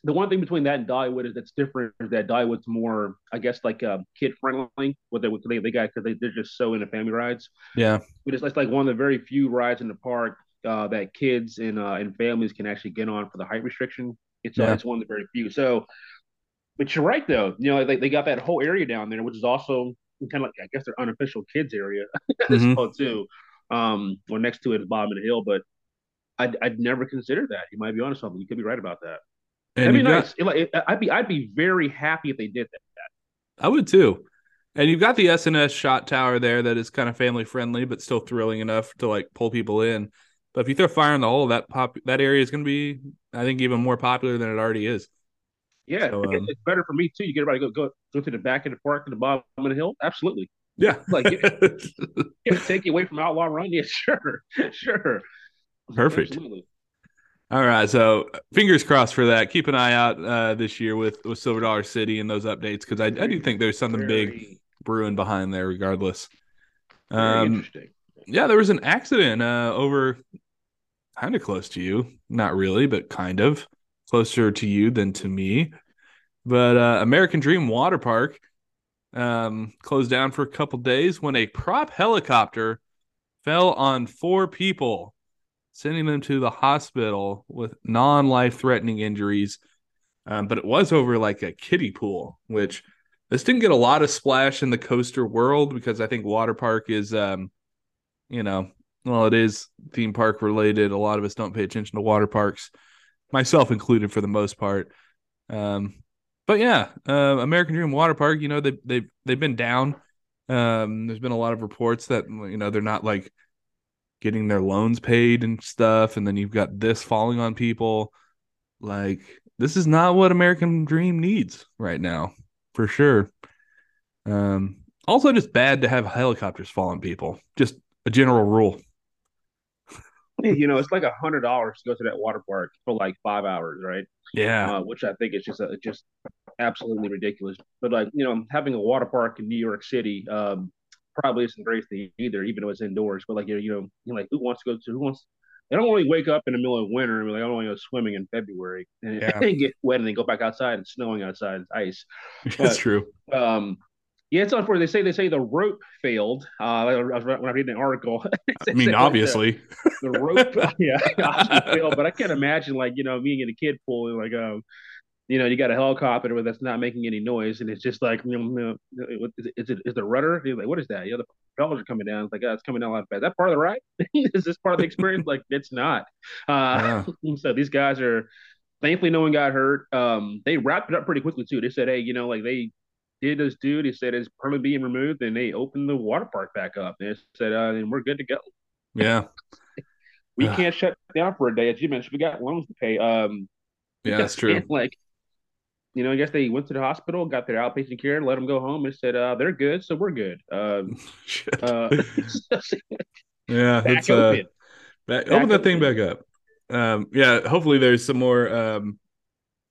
The one thing between that and Dollywood is that's different is that Dollywood's more, I guess, like uh, kid friendly. What they they, they got because they, they're just so into family rides yeah, but it's, it's like one of the very few rides in the park uh, that kids and uh, and families can actually get on for the height restriction. It's uh, Yeah. it's one of the very few. So, but you're right though. You know, they, they got that whole area down there, which is also kind of like I guess their unofficial kids area as Mhm. well too. Um, or next to it is Bob and the hill, but I'd, I'd never considered that. You might be onto something. You could be right about that. And That'd be got-. It- like, I'd be I'd be very happy if they did that. I would too. And you've got the SNS shot tower there that is kind of family friendly, but still thrilling enough to like pull people in. But if you throw fire in the hole, that pop that area is going to be, I think, even more popular than it already is. Yeah, So, it's- um, it's better for me too. You get everybody to go go go to the back of the park to the bottom of the hill. Absolutely. Yeah, Like, Yeah, take you away from Outlaw Run? Yeah, sure, sure. Perfect. Absolutely. All right, so fingers crossed for that. Keep an eye out uh, this year with with Silver Dollar City and those updates because I, I do think there's something big brewing behind there, regardless. Um, interesting. yeah, there was an accident uh, over kind of close to you. Not really, but kind of closer to you than to me. But uh, American Dream Water Park um, closed down for a couple days when a prop helicopter fell on four people, sending them to the hospital with non life threatening injuries. Um, but it was over like a kiddie pool, which this didn't get a lot of splash in the coaster world because I think water park is, um, you know, well, it is theme park related. A lot of us don't pay attention to water parks, myself included, for the most part. Um, but yeah, uh, American Dream Water Park, you know, they they they've been down. Um, there's been a lot of reports that you know they're not like getting their loans paid and stuff, and then you've got this falling on people. Like this is not what American Dream needs right now, for sure. Um, also, just bad to have helicopters fall on people. Just a general rule. You know, it's like a hundred dollars to go to that water park for like five hours, right? Yeah, Uh, which I think is just a, just absolutely ridiculous. But like you know, having a water park in New York City um, probably isn't great either, even though it's indoors. But like you know, you know, you're like who wants to go to who wants? They don't really wake up in the middle of winter and be like, I don't want to go swimming in February and, Yeah. and get wet and then go back outside and snowing outside, it's ice. that's But- true. Um, yeah, it's unfortunate. They say they say the rope failed. Uh, I was, when I read an article, I mean, obviously, the rope, yeah, failed. But I can't imagine like you know being in a kid pool and like um, you know, you got a helicopter that's not making any noise and it's just like you know, is it is it is the rudder? You're like, what is that? You know, the propellers are coming down. It's like, oh, it's coming down a lot fast. That part of the ride? is this part of the experience? like, it's not. Uh, so these guys are thankfully no one got hurt. Um, they wrapped it up pretty quickly too. They said, hey, you know, like they did this dude. He said it's permanently being removed, and they opened the water park back up. And they said, uh, and we're good to go. yeah, We Ugh. can't shut down for a day, as you mentioned. We got loans to pay. Um, yeah, that's true. like, you know, I guess they went to the hospital, got their outpatient care, let them go home, and said, uh, they're good, so we're good. Um, Shit. uh, yeah, back it's uh, open. back, Back open that thing back up. Um, yeah, hopefully there's some more um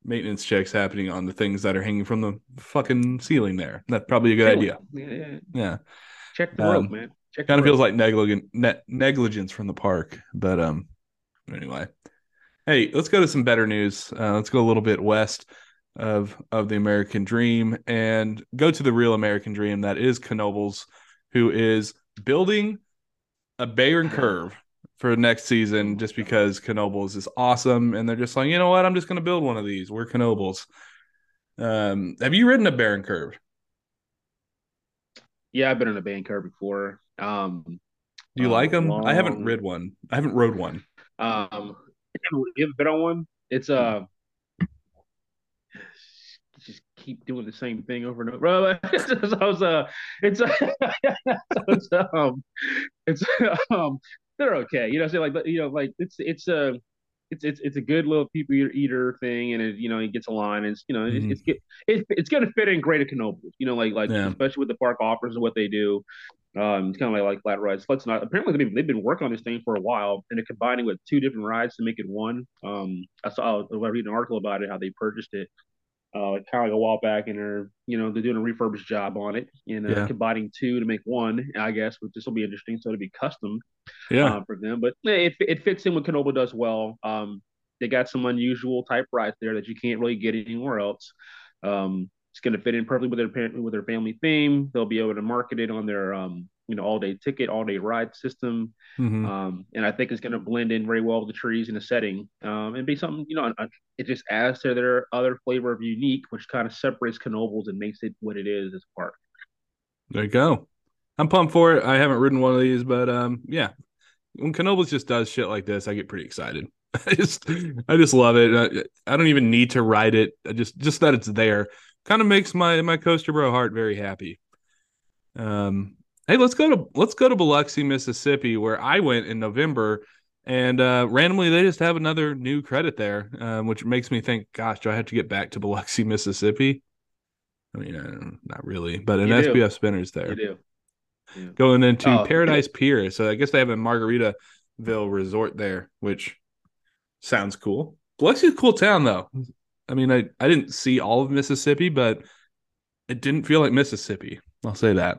maintenance checks happening on the things that are hanging from the fucking ceiling there. That's probably a good idea. Yeah, yeah. Yeah, Check the Um, rope, man. Check kind of rope. feels like negligent ne- negligence from the park, but um, anyway. Hey, let's go to some better news. Uh, let's go a little bit west of of the American dream and go to the real American dream that is Knoebels, who is building a Bayern Kurve for next season just because Knoebels is awesome. And they're just like, you know what? I'm just going to build one of these. We're Knoebels. Um, have you ridden a Bayern Kurve? Yeah, I've been on a Bayern Kurve before. Um, Do you uh, like them? Long... I haven't rid one. I haven't rode one. Um, you've been on one. It's uh just keep doing the same thing over and over. so it's uh, it's, it's um, it's um, they're okay. You know, say like you know, like it's it's a. Uh, it's, it's it's a good little people eater thing, and it you know it gets a line, and it's you know mm-hmm. it's it's, it, it's going to fit in great at Knoebels, you know, like like yeah. especially with the park offers and what they do. Um, it's kind of like like flat rides. Let's not. Apparently, they've been, they've been working on this thing for a while, and they're combining with two different rides to make it one. Um, I saw I read an article about it, how they purchased it uh, kind of like a while back, and they're you know they're doing a refurbished job on it and uh, yeah. combining two to make one. I guess, which this will be interesting. So it'll be custom, yeah, uh, for them. But it it fits in what Knoebel does well. Um, they got some unusual type rides there that you can't really get anywhere else. Um, it's going to fit in perfectly with their with their family theme. They'll be able to market it on their um, you know all day ticket, all day ride system, mm-hmm. um, and I think it's going to blend in very well with the trees and the setting, um, and be something you know it just adds to their other flavor of unique, which kind of separates Knoebels and makes it what it is as a park. There you go. I'm pumped for it. I haven't ridden one of these, but um, yeah, when Knoebels just does shit like this, I get pretty excited. I just, I just love it. I, I don't even need to ride it. I just, just that it's there, kind of makes my my coaster bro heart very happy. Um, Hey, let's go to let's go to Biloxi, Mississippi, where I went in November, and uh, randomly they just have another new credit there, um, which makes me think, gosh, do I have to get back to Biloxi, Mississippi? I mean, uh, not really, but an you SBF spinner's there. You do. Yeah. Going into oh, Paradise Pier, so I guess they have a Margaritaville resort there, which sounds cool. Biloxi's a cool town, though. I mean, I I didn't see all of Mississippi, but it didn't feel like Mississippi. I'll say that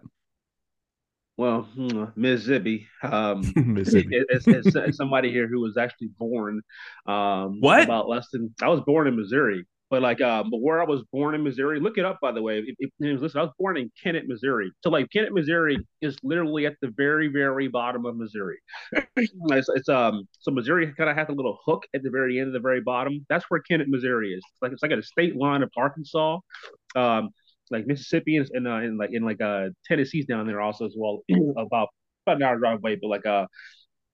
well, hmm, Mississippi. Um, as, as, somebody here who was actually born, um, what about less than I was born in Missouri, but like, um, but where I was born in Missouri, look it up by the way. If, if, listen, I was born in Kennett, Missouri. So like, Kennett, Missouri is literally at the very, very bottom of Missouri. it's, it's, um, so Missouri kind of has a little hook at the very end of the very bottom. That's where Kennett, Missouri is. It's like it's like at a state line of Arkansas. Um, like Mississippi and, uh, and like in like uh Tennessee's down there also as well about about an hour drive away but like uh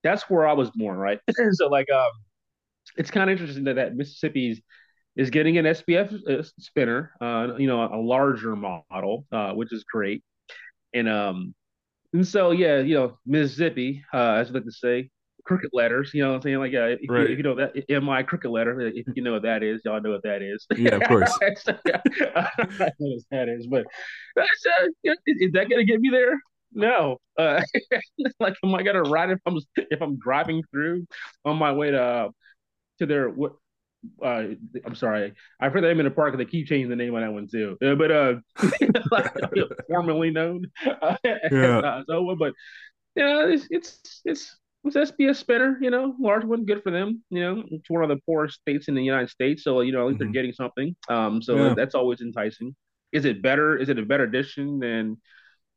that's where I was born right? So like um it's kind of interesting that that Mississippi's is getting an SBF uh, spinner uh you know a larger model uh which is great. And um and so yeah you know Mississippi uh as I like to say crooked letters. You know what I'm saying? Like, uh, if, right. you, if, you, know that MI crooked letter, if you know what that is, y'all know what that is. Yeah, of course. I know what that is, but that's, uh, is that gonna get me there? No. Uh, like, am I gonna ride if I'm if I'm driving through on my way to to their what? Uh, I'm sorry, I've heard them in the park. They keep changing the name on that one too. Uh, but uh, like, formerly known. Uh, yeah. so, but yeah, it's it's it's it's SBF spinner, you know, large one, good for them. You know, it's one of the poorest states in the United States, so you know, at least mm-hmm. they're getting something. Um, so yeah. that's always enticing. Is it better? Is it a better addition than,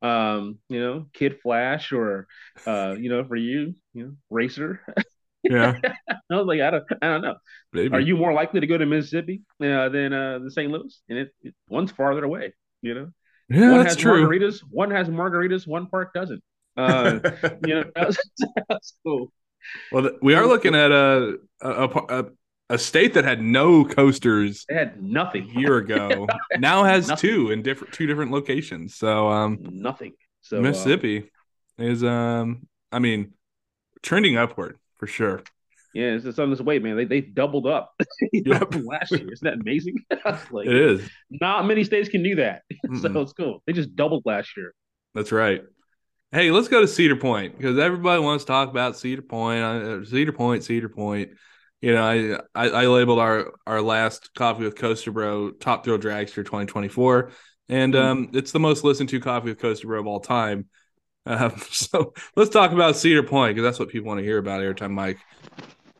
um, you know, Kid Flash or, uh, you know, for you, you know, Racer? Yeah, I was like, I don't, I don't know. Maybe. Are you more likely to go to Mississippi uh, than uh, the St. Louis? And it, it one's farther away. You know, yeah, one that's has true. Margaritas, one has margaritas, one park doesn't. Uh, you know, that's, that's cool. Well, we are looking at a a, a, a state that had no coasters. They had nothing a year ago. now has nothing. two in different two different locations. So um, nothing. So Mississippi uh, is um, I mean, trending upward for sure. Yeah, it's, on this way, man. They they doubled up yep. last year. Isn't that amazing? like, it is. Not many states can do that, so it's cool. They just doubled last year. That's right. Hey, let's go to Cedar Point because everybody wants to talk about Cedar Point. Uh, Cedar Point, Cedar Point. You know, I, I, I labeled our our last coffee with Coaster Bro top thrill dragster 2024, and mm-hmm. um, it's the most listened to coffee with Coaster Bro of all time. Um, so let's talk about Cedar Point because that's what people want to hear about every time Mike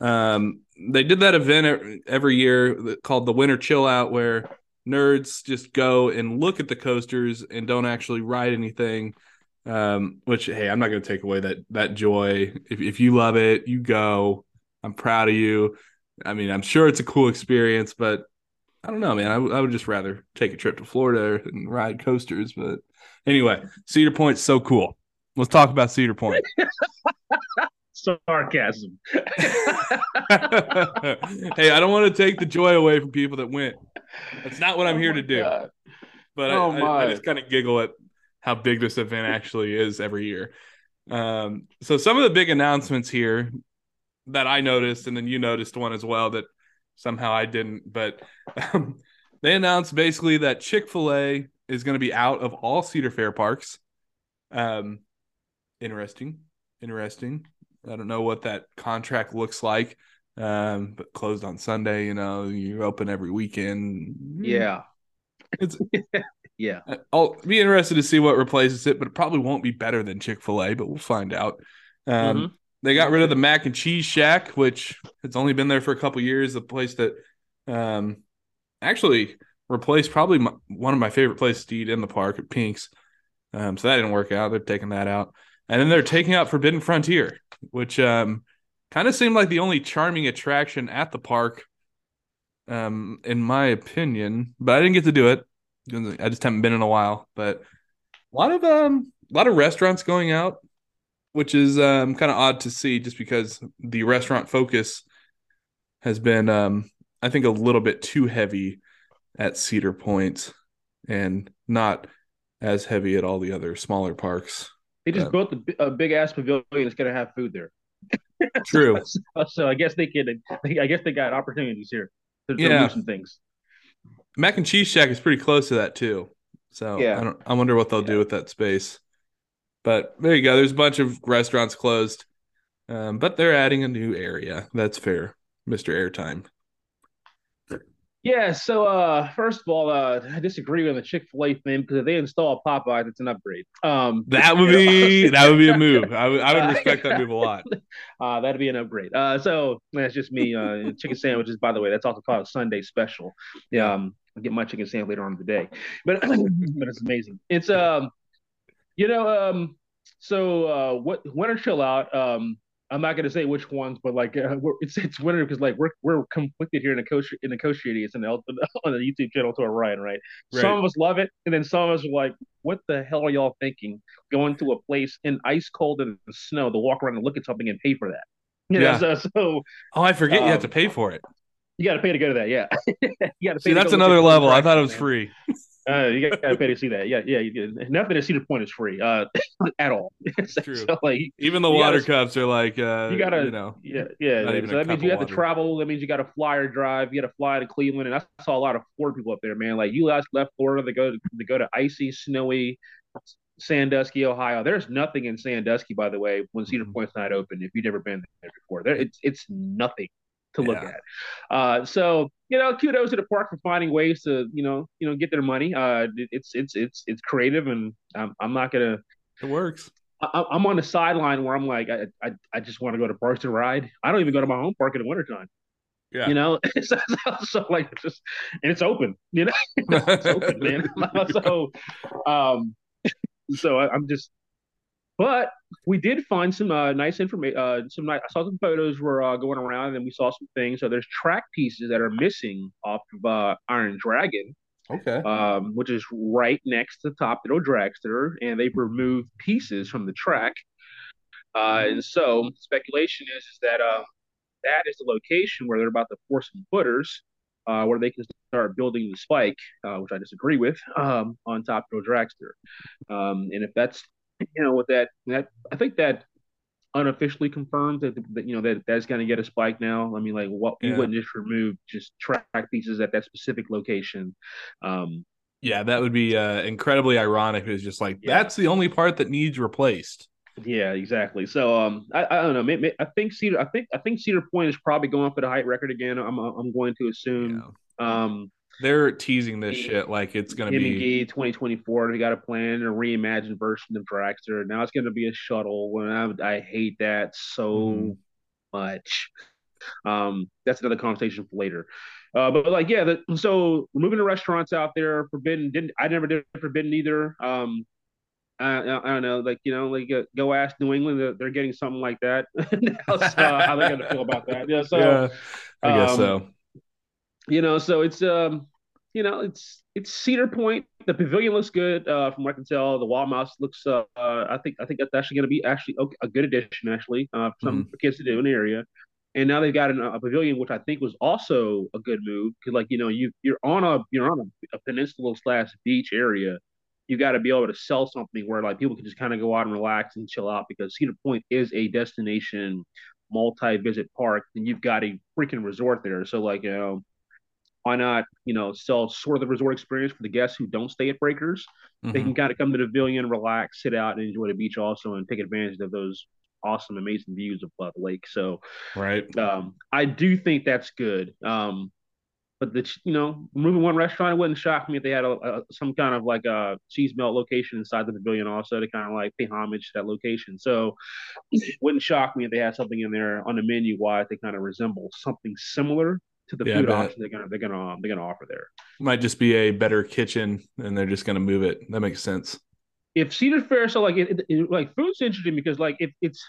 Um, they did that event every year called the Winter Chill Out, where nerds just go and look at the coasters and don't actually ride anything. Um, which hey, I'm not going to take away that that joy. If if you love it, you go. I'm proud of you. I mean, I'm sure it's a cool experience, but I don't know, man. I, w- I would just rather take a trip to Florida and ride coasters. But anyway, Cedar Point's so cool. Let's talk about Cedar Point. Sarcasm. hey, I don't want to take the joy away from people that went. That's not what I'm here to do. God. But oh I, I, I, just kind of giggle at how big this event actually is every year. Um, so some of the big announcements here that I noticed, and then you noticed one as well that somehow I didn't, but um, they announced basically that Chick Fil A is going to be out of all Cedar Fair parks. Um, interesting, interesting. I don't know what that contract looks like. Um, but closed on Sunday, you know, you're open every weekend. Yeah. It's yeah. I'll be interested to see what replaces it, but it probably won't be better than Chick fil A, but we'll find out. Um, mm-hmm. They got rid of the mac and cheese shack, which has only been there for a couple years. The place that um, actually replaced probably my, one of my favorite places to eat in the park at Pink's. Um, so that didn't work out. They're taking that out. And then they're taking out Forbidden Frontier, which um, kind of seemed like the only charming attraction at the park, um, in my opinion. But I didn't get to do it. I just haven't been in a while. But a lot of um, a lot of restaurants going out, which is um, kind of odd to see, just because the restaurant focus has been, um, I think, a little bit too heavy at Cedar Point, and not as heavy at all the other smaller parks. They just built a, a big ass pavilion that's going to have food there. True. so, so, I guess they can. I guess they got opportunities here to, to yeah. some things. Mac and Cheese Shack is pretty close to that too. So yeah. I don't. I wonder what they'll yeah. do with that space. But there you go. There's a bunch of restaurants closed, um, but they're adding a new area. That's fair, Mister Airtime. Yeah, so uh, first of all, uh, I disagree with the Chick Fil A thing because if they install Popeyes, it's an upgrade. Um, that would be that would be a move. I would I would respect that move a lot. Uh, that'd be an upgrade. Uh, so that's just me. Uh, chicken sandwiches, by the way, that's also called a Sunday special. Yeah, um, I'll get my chicken sandwich later on today, but but it's amazing. It's um, you know um, so uh, what winter chill out um I'm not gonna say which ones, but like uh, it's it's winter because like we're we're conflicted here in coach in the negotiating. It's on the on the YouTube channel to Orion, right? right? Some of us love it, and then some of us are like, "What the hell are y'all thinking? Going to a place in ice cold and snow to walk around and look at something and pay for that?" You yeah. Know, so, so, oh, I forget um, you have to um, pay for it. You got to pay to go to that. Yeah, you got to pay. See, that's another level. I thought it was free. Uh, you got to pay to see that. Yeah, yeah. You did. Nothing at Cedar Point is free uh, at all. so, True. So, like, even the water gotta, cups are like uh, you gotta, you know, yeah, yeah. So that means you have to travel. That means you got to fly or drive. You got to fly to Cleveland, and I saw a lot of Florida people up there, man. Like you guys left Florida to go to, to go to icy, snowy Sandusky, Ohio. There's nothing in Sandusky, by the way, when Cedar mm-hmm. Point's not open. If you've never been there before, there it's it's nothing to look yeah. at. Uh, so you know, kudos to the park for finding ways to you know you know get their money. Uh, it's it's it's it's creative, and I'm I'm not gonna. It works. I, am on the sideline where I'm like, I I, I just want to go to parks to ride. I don't even go to my home park in the wintertime. Yeah. You know, so, so, so, like it's just and it's open, you know, it's open, man. so um so I, I'm just but we did find some uh, nice information. Uh, some nice, I saw some photos were uh, going around, and we saw some things. So there's track pieces that are missing off of uh, Iron Dragon. Okay. Um, which is right next to Top Thrill Dragster, and they've removed pieces from the track. Uh, and so speculation is, is that uh, that is the location where they're about to pour some footers, uh, where they can start building the spike, uh, which I disagree with, um, on Top Thrill Dragster. Um, and if that's you know, with that, that I think that unofficially confirmed that, that you know that that's going to get a spike now. I mean, like what yeah. you wouldn't just remove just track pieces at that specific location. Um, yeah, that would be uh, incredibly ironic. It's just like yeah. that's the only part that needs replaced. Yeah, exactly. So um, I, I don't know. Maybe, I think Cedar. I think I think Cedar Point is probably going for the height record again. I'm I'm going to assume. Yeah. Um, they're teasing this shit like it's gonna be 2024. They got a plan, a reimagined version of Dragster. Now it's gonna be a shuttle. When I, I hate that so mm. much. um, that's another conversation for later. Uh, but like, yeah, the, so moving the restaurants out there, forbidden. Didn't I never did forbidden either. Um, I, I, don't know, like you know, like uh, go ask New England, they're, they're getting something like that. so, how they gonna feel about that? Yeah, so yeah, I guess um, so. You know, so it's um, you know, it's it's Cedar Point. The pavilion looks good uh, from what I can tell. The wall mouse looks. Uh, I think I think that's actually going to be actually a good addition actually uh, for some mm-hmm. kids to do in the area. And now they've got an, a pavilion, which I think was also a good move because, like you know, you you're on a you're on a, a peninsula slash beach area. You got to be able to sell something where like people can just kind of go out and relax and chill out because Cedar Point is a destination multi-visit park, and you've got a freaking resort there. So like you know, why not, you know, sell sort of the resort experience for the guests who don't stay at Breakers? Mm-hmm. They can kind of come to the pavilion, relax, sit out, and enjoy the beach also, and take advantage of those awesome, amazing views of the lake. So, right, um, I do think that's good. Um, but the you know moving one restaurant, it wouldn't shock me if they had a, a, some kind of like a cheese melt location inside the pavilion also to kind of like pay homage to that location. So it wouldn't shock me if they had something in there on the menu wise they kind of resemble something similar to the yeah, food option they're gonna they're gonna they're gonna offer there. Might just be a better kitchen, and they're just gonna move it. That makes sense. If Cedar Fair, so like it, it, like food's interesting because like if it's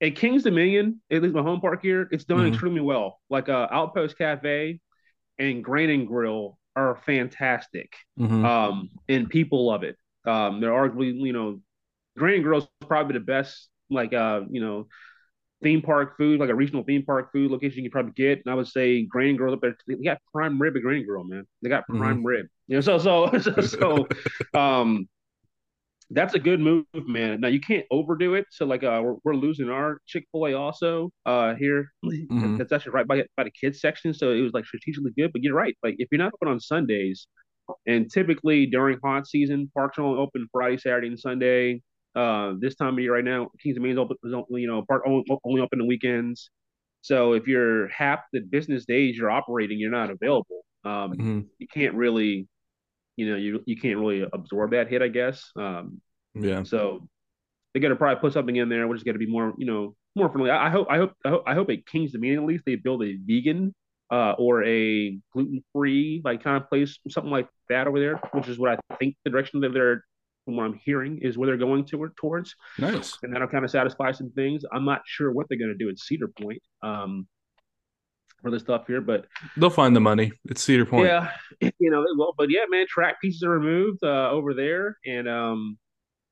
at King's Dominion, at least my home park here, it's done mm-hmm. extremely well. Like uh, Outpost Cafe and Grain and Grill are fantastic, mm-hmm. um, and people love it. Um, they're arguably, you know, Grain and Grill is probably the best, like uh, you know, theme park food, like a regional theme park food location you can probably get. And I would say Grain Grill up there. They got prime rib at Grain Grill, man. They got prime mm-hmm. rib. You know, so so so, so um that's a good move, man. Now you can't overdo it. So like uh we're, we're losing our Chick-fil-A also uh here. Mm-hmm. That's actually right by by the kids section. So it was like strategically good. But you're right. Like if you're not open on Sundays, and typically during hot season, parks are only open Friday, Saturday, and Sunday. Uh, this time of year right now, Kings of Dominion open, you know, park only, only open the weekends. So if you're half the business days you're operating, you're not available. Um, mm-hmm. You can't really, you know, you you can't really absorb that hit, I guess. Um, yeah. So they got to probably put something in there, which is going to be more, you know, more friendly. I, I hope, I hope, I hope, I hope at Kings Dominion at least they build a vegan uh, or a gluten free like kind of place, something like that over there, which is what I think the direction that they're from what I'm hearing, is where they're going to, towards. Nice. And that'll kind of satisfy some things. I'm not sure what they're going to do at Cedar Point um, for the stuff here, but they'll find the money. It's Cedar Point. Yeah, you know they will. But yeah, man, track pieces are removed uh, over there, and um,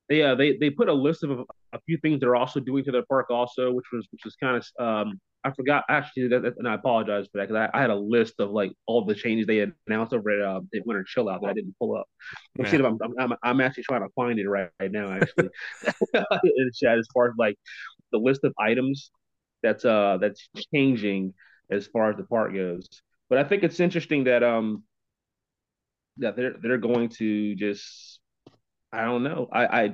they uh, they they put a list of a few things they're also doing to their park also, which was which was kind of um, I forgot actually, that, and I apologize for that because I, I, had a list of like all the changes they had announced over at, uh, Winter Chill Out that I didn't pull up. I'm, I'm, I'm, I'm, actually trying to find it right, right now actually as far as like the list of items that's uh that's changing as far as the park goes. But I think it's interesting that um that they're they're going to just I don't know I I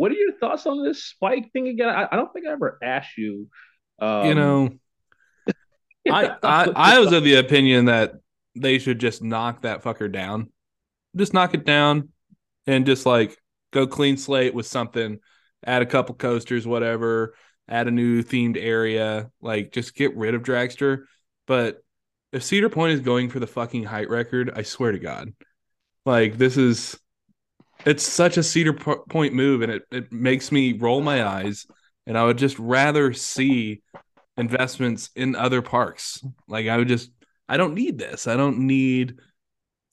what are your thoughts on this spike thing again? I, I don't think I ever asked you um, you know, I, I I was of the opinion that they should just knock that fucker down, just knock it down, and just like go clean slate with something, add a couple coasters, whatever, add a new themed area, like just get rid of Dragster. But if Cedar Point is going for the fucking height record, I swear to God, like this is, it's such a Cedar Point move, and it it makes me roll my eyes and I would just rather see investments in other parks. Like I would just, I don't need this. I don't need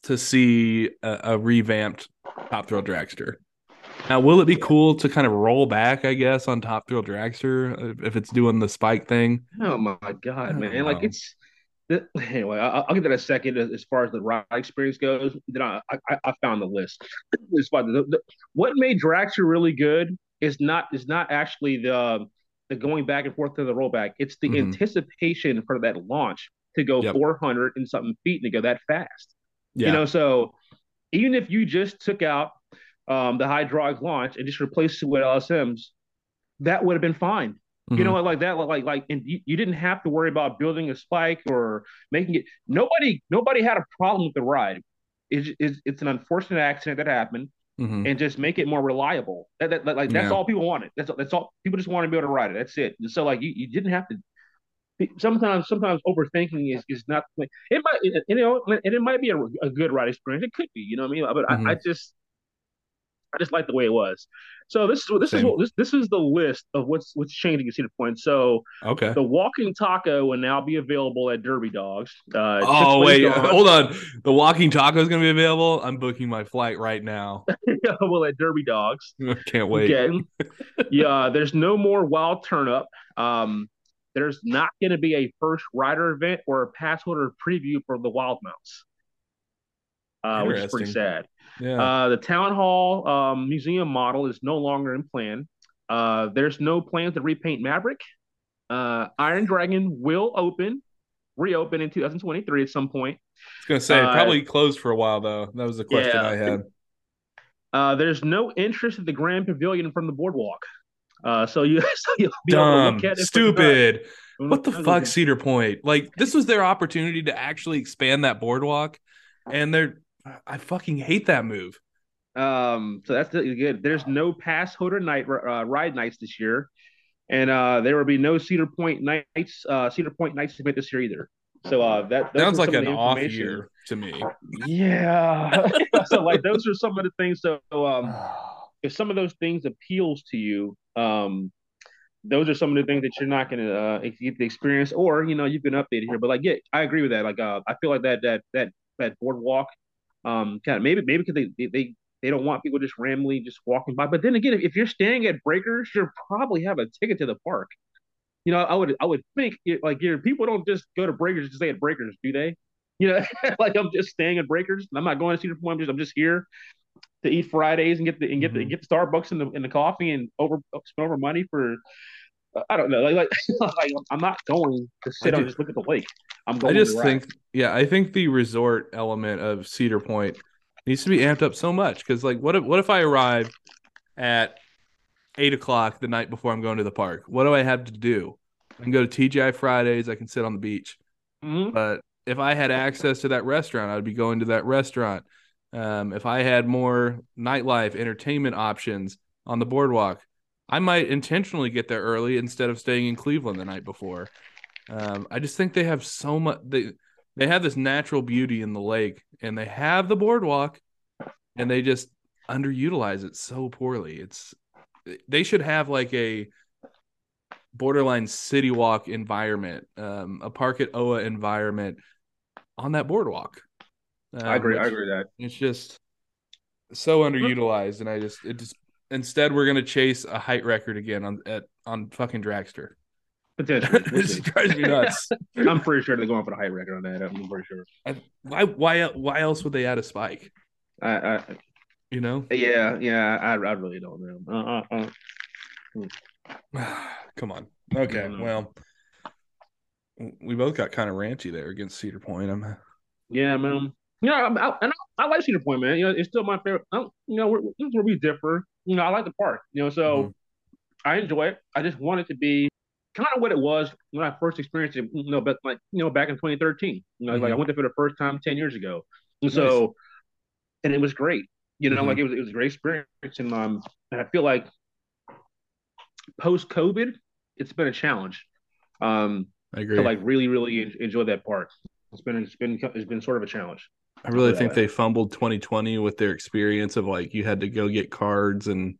to see a, a revamped Top Thrill Dragster. Now, will it be cool to kind of roll back, I guess, on Top Thrill Dragster if it's doing the spike thing? Oh my god, man! Like it's anyway. I'll, I'll get that a second as far as the ride experience goes. Then I I, I found the list. far the, the, what made Dragster really good is not is not actually the the going back and forth to the rollback. It's the mm-hmm. anticipation for that launch to go yep. 400 and something feet and to go that fast. Yeah. You know, so even if you just took out um, the hydraulic launch and just replaced it with LSMs, that would have been fine. Mm-hmm. You know, like that, like like, and you, you didn't have to worry about building a spike or making it. Nobody, nobody had a problem with the ride. It's, it's, it's an unfortunate accident that happened mm-hmm. and just make it more reliable. That, that, like that's yeah. all people wanted. That's that's all people just want to be able to ride it. That's it. So like you, you didn't have to sometimes sometimes overthinking is is not it might you know and it might be a, a good ride experience. It could be, you know what I mean? But mm-hmm. I, I just I just like the way it was. So this is this Same. is what this this is the list of what's what's changing at Cedar Point. So okay, the walking taco will now be available at Derby Dogs. Uh, oh wait, hold on. The walking taco is going to be available. I'm booking my flight right now. well, at Derby Dogs. Can't wait. Okay. yeah, there's no more wild turnip. Um, there's not going to be a first rider event or a pass holder preview for the Wild Mouse, uh, which is pretty sad. Yeah. Uh, the town hall um, museum model is no longer in plan. Uh, there's no plan to repaint Maverick. Uh, Iron Dragon will open, reopen in 2023 at some point. I was gonna say uh, probably closed for a while though. That was the question yeah. I had. Uh, there's no interest in the Grand Pavilion from the boardwalk. Uh, so you, so you'll be Dumb, stupid. What the fuck, Cedar Point? Like this was their opportunity to actually expand that boardwalk, and they're I fucking hate that move. Um, so that's good. There's no pass holder night uh, ride nights this year, and uh, there will be no Cedar Point nights. Uh, Cedar Point nights event this year either. So uh, that sounds like an off year to me. Yeah. so like those are some of the things. So um, if some of those things appeals to you, um, those are some of the things that you're not going to uh, get the experience, or you know you've been updated here. But like, yeah, I agree with that. Like, uh, I feel like that that that that boardwalk um, kind of maybe maybe because they, they they don't want people just randomly just walking by. But then again, if, if you're staying at Breakers, you probably have a ticket to the park. You know, I would I would think it, like your people don't just go to Breakers to stay at Breakers, do they? You know, like I'm just staying at Breakers. I'm not going to Cedar Point. I'm just I'm just here to eat Fridays and get the and get mm-hmm. the get the Starbucks and the and the coffee and over spend over money for I don't know. Like, like, like I'm not going to sit on just look at the lake. I'm going. I just think, yeah, I think the resort element of Cedar Point needs to be amped up so much because, like, what if what if I arrive at eight o'clock the night before I'm going to the park? What do I have to do? I can go to TGI Fridays. I can sit on the beach. Mm-hmm. But if I had access to that restaurant, I'd be going to that restaurant. Um, if I had more nightlife entertainment options on the boardwalk, I might intentionally get there early instead of staying in Cleveland the night before. Um, I just think they have so much. They they have this natural beauty in the lake, and they have the boardwalk, and they just underutilize it so poorly. It's they should have like a borderline city walk environment, um, a park at Oa environment on that boardwalk. Um, I agree. I agree that it's just so underutilized, and I just it just Instead, we're gonna chase a height record again on at on fucking Dragster. Potentially, it drives me nuts. I'm pretty sure they're going for the height record on that. I'm pretty sure. I, why? Why? Why else would they add a spike? I, I you know. Yeah, yeah. I, I really don't know. Uh, uh, uh. Come on. Okay. Well, we both got kind of ranchy there against Cedar Point. I'm. Yeah, man. Yeah, I, I, and I, I like Cedar Point, man. You know, it's still my favorite. you know, we're, this is where we differ you know, I like the park, you know, so mm-hmm. I enjoy it. I just want it to be kind of what it was when I first experienced it, you know, but like, you know, back in 2013. You know, mm-hmm. like I mm-hmm. went there for the first time 10 years ago. And nice. so, and it was great. You know, mm-hmm. like it was, it was a great experience. And, um, and I feel like post COVID, it's been a challenge. Um, I agree. To like really, really enjoy that park. It's been, it's been, it's been sort of a challenge. I really think they fumbled 2020 with their experience of like you had to go get cards and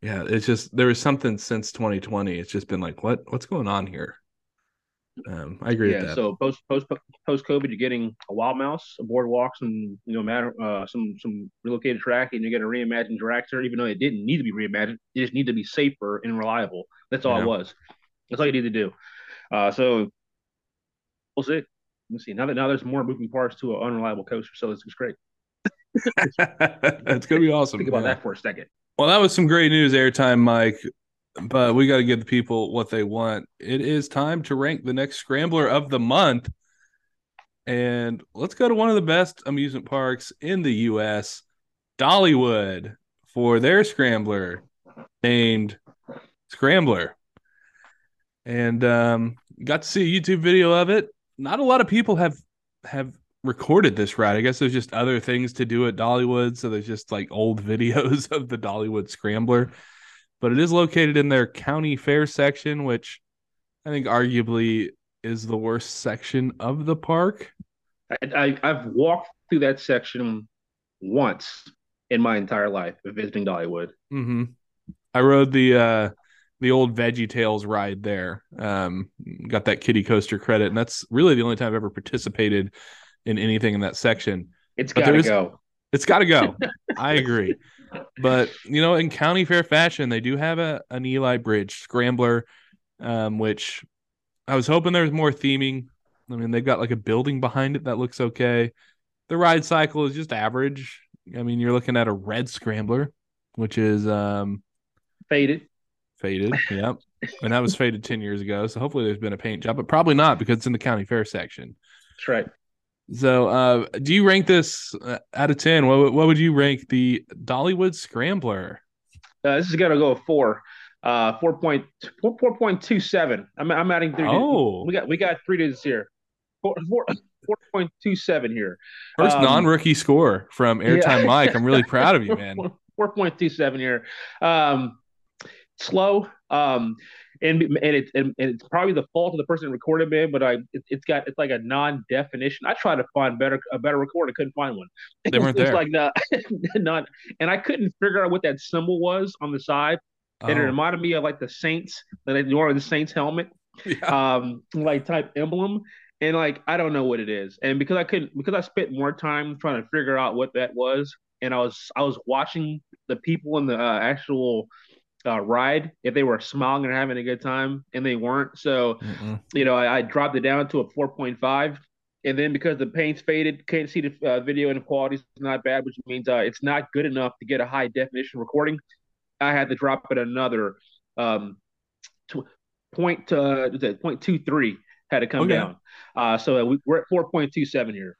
yeah, it's just there was something since 2020. It's just been like what what's going on here. Um, I agree. Yeah. So post post post COVID, you're getting a wild mouse, a boardwalk, some you know matter uh, some some relocated track, and you're getting a reimagined dragster. Even though it didn't need to be reimagined, it just needed to be safer and reliable. That's all yeah. it was. That's all you need to do. Uh, so we'll see let's see. Now that now there's more moving parts to an unreliable coaster, so this is great. That's gonna be awesome. Think about yeah. that for a second. Well, that was some great news, airtime, Mike. But we got to give the people what they want. It is time to rank the next scrambler of the month. And let's go to one of the best amusement parks in the U.S., Dollywood, for their scrambler named Scrambler. And um, got to see a YouTube video of it not a lot of people have have recorded this ride. I guess there's just other things to do at Dollywood, so there's just like old videos of the Dollywood Scrambler. But it is located in their county fair section, which I think arguably is the worst section of the park. I, I have walked through that section once in my entire life visiting Dollywood. Mm-hmm. I rode the uh the old Veggie Tales ride there. Um, got that kiddie coaster credit, and that's really the only time I've ever participated in anything in that section. It's got to go. It's got to go. I agree. But you know, in county fair fashion, they do have a an Eli Bridge scrambler, um, which I was hoping there was more theming. I mean, they've got like a building behind it that looks okay. The ride cycle is just average. I mean, you're looking at a red scrambler, which is um faded. Faded, yep. and that was faded 10 years ago. So hopefully there's been a paint job, but probably not because it's in the county fair section. That's right. So, uh, do you rank this uh, out of 10? What, what would you rank the Dollywood Scrambler? Uh, this is going to go a four. Uh, 4.27. 4, I'm, I'm adding three. Oh, we got, we got three digits here. 4, 4, 4.27 here. First um, non rookie score from Airtime yeah. Mike. I'm really proud of you, man. 4.27 here. Um, slow. Um, and and it's and, and, it's probably the fault of the person recorded it, but I it, has got it's like a non-definition. I tried to find better a better record, I couldn't find one. They weren't there. like not, not, and I couldn't figure out what that symbol was on the side. Oh. And it oh. reminded me of like the Saints, that they wore the Saints helmet, yeah. um, like type emblem. And like I don't know what it is. And because I couldn't because I spent more time trying to figure out what that was, and I was I was watching the people in the uh, actual uh, ride if they were smiling and having a good time, and they weren't. So, Mm-mm. you know, I, I, dropped it down to a 4.5. And then because the paint's faded, can't see the uh, video and the quality is not bad, which means uh, it's not good enough to get a high definition recording. I had to drop it another um, tw- point uh, point two three had to come okay. down. Uh, so we, we're at 4.27 here.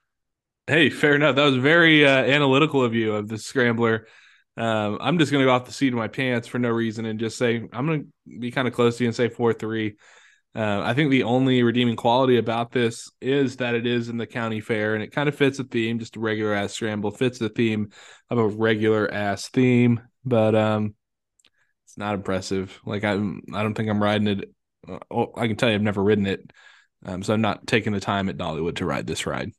Hey, fair enough. That was very uh, analytical of you of the scrambler. Um, I'm just going to go off the seat of my pants for no reason and just say I'm going to be kind of close to you and say four three. Uh, I think the only redeeming quality about this is that it is in the county fair and it kind of fits the theme, just a regular ass scramble fits the theme of a regular ass theme, but um, it's not impressive. Like I'm, I don't think I'm riding it. Uh, I can tell you, I've never ridden it, um, so I'm not taking the time at Dollywood to ride this ride.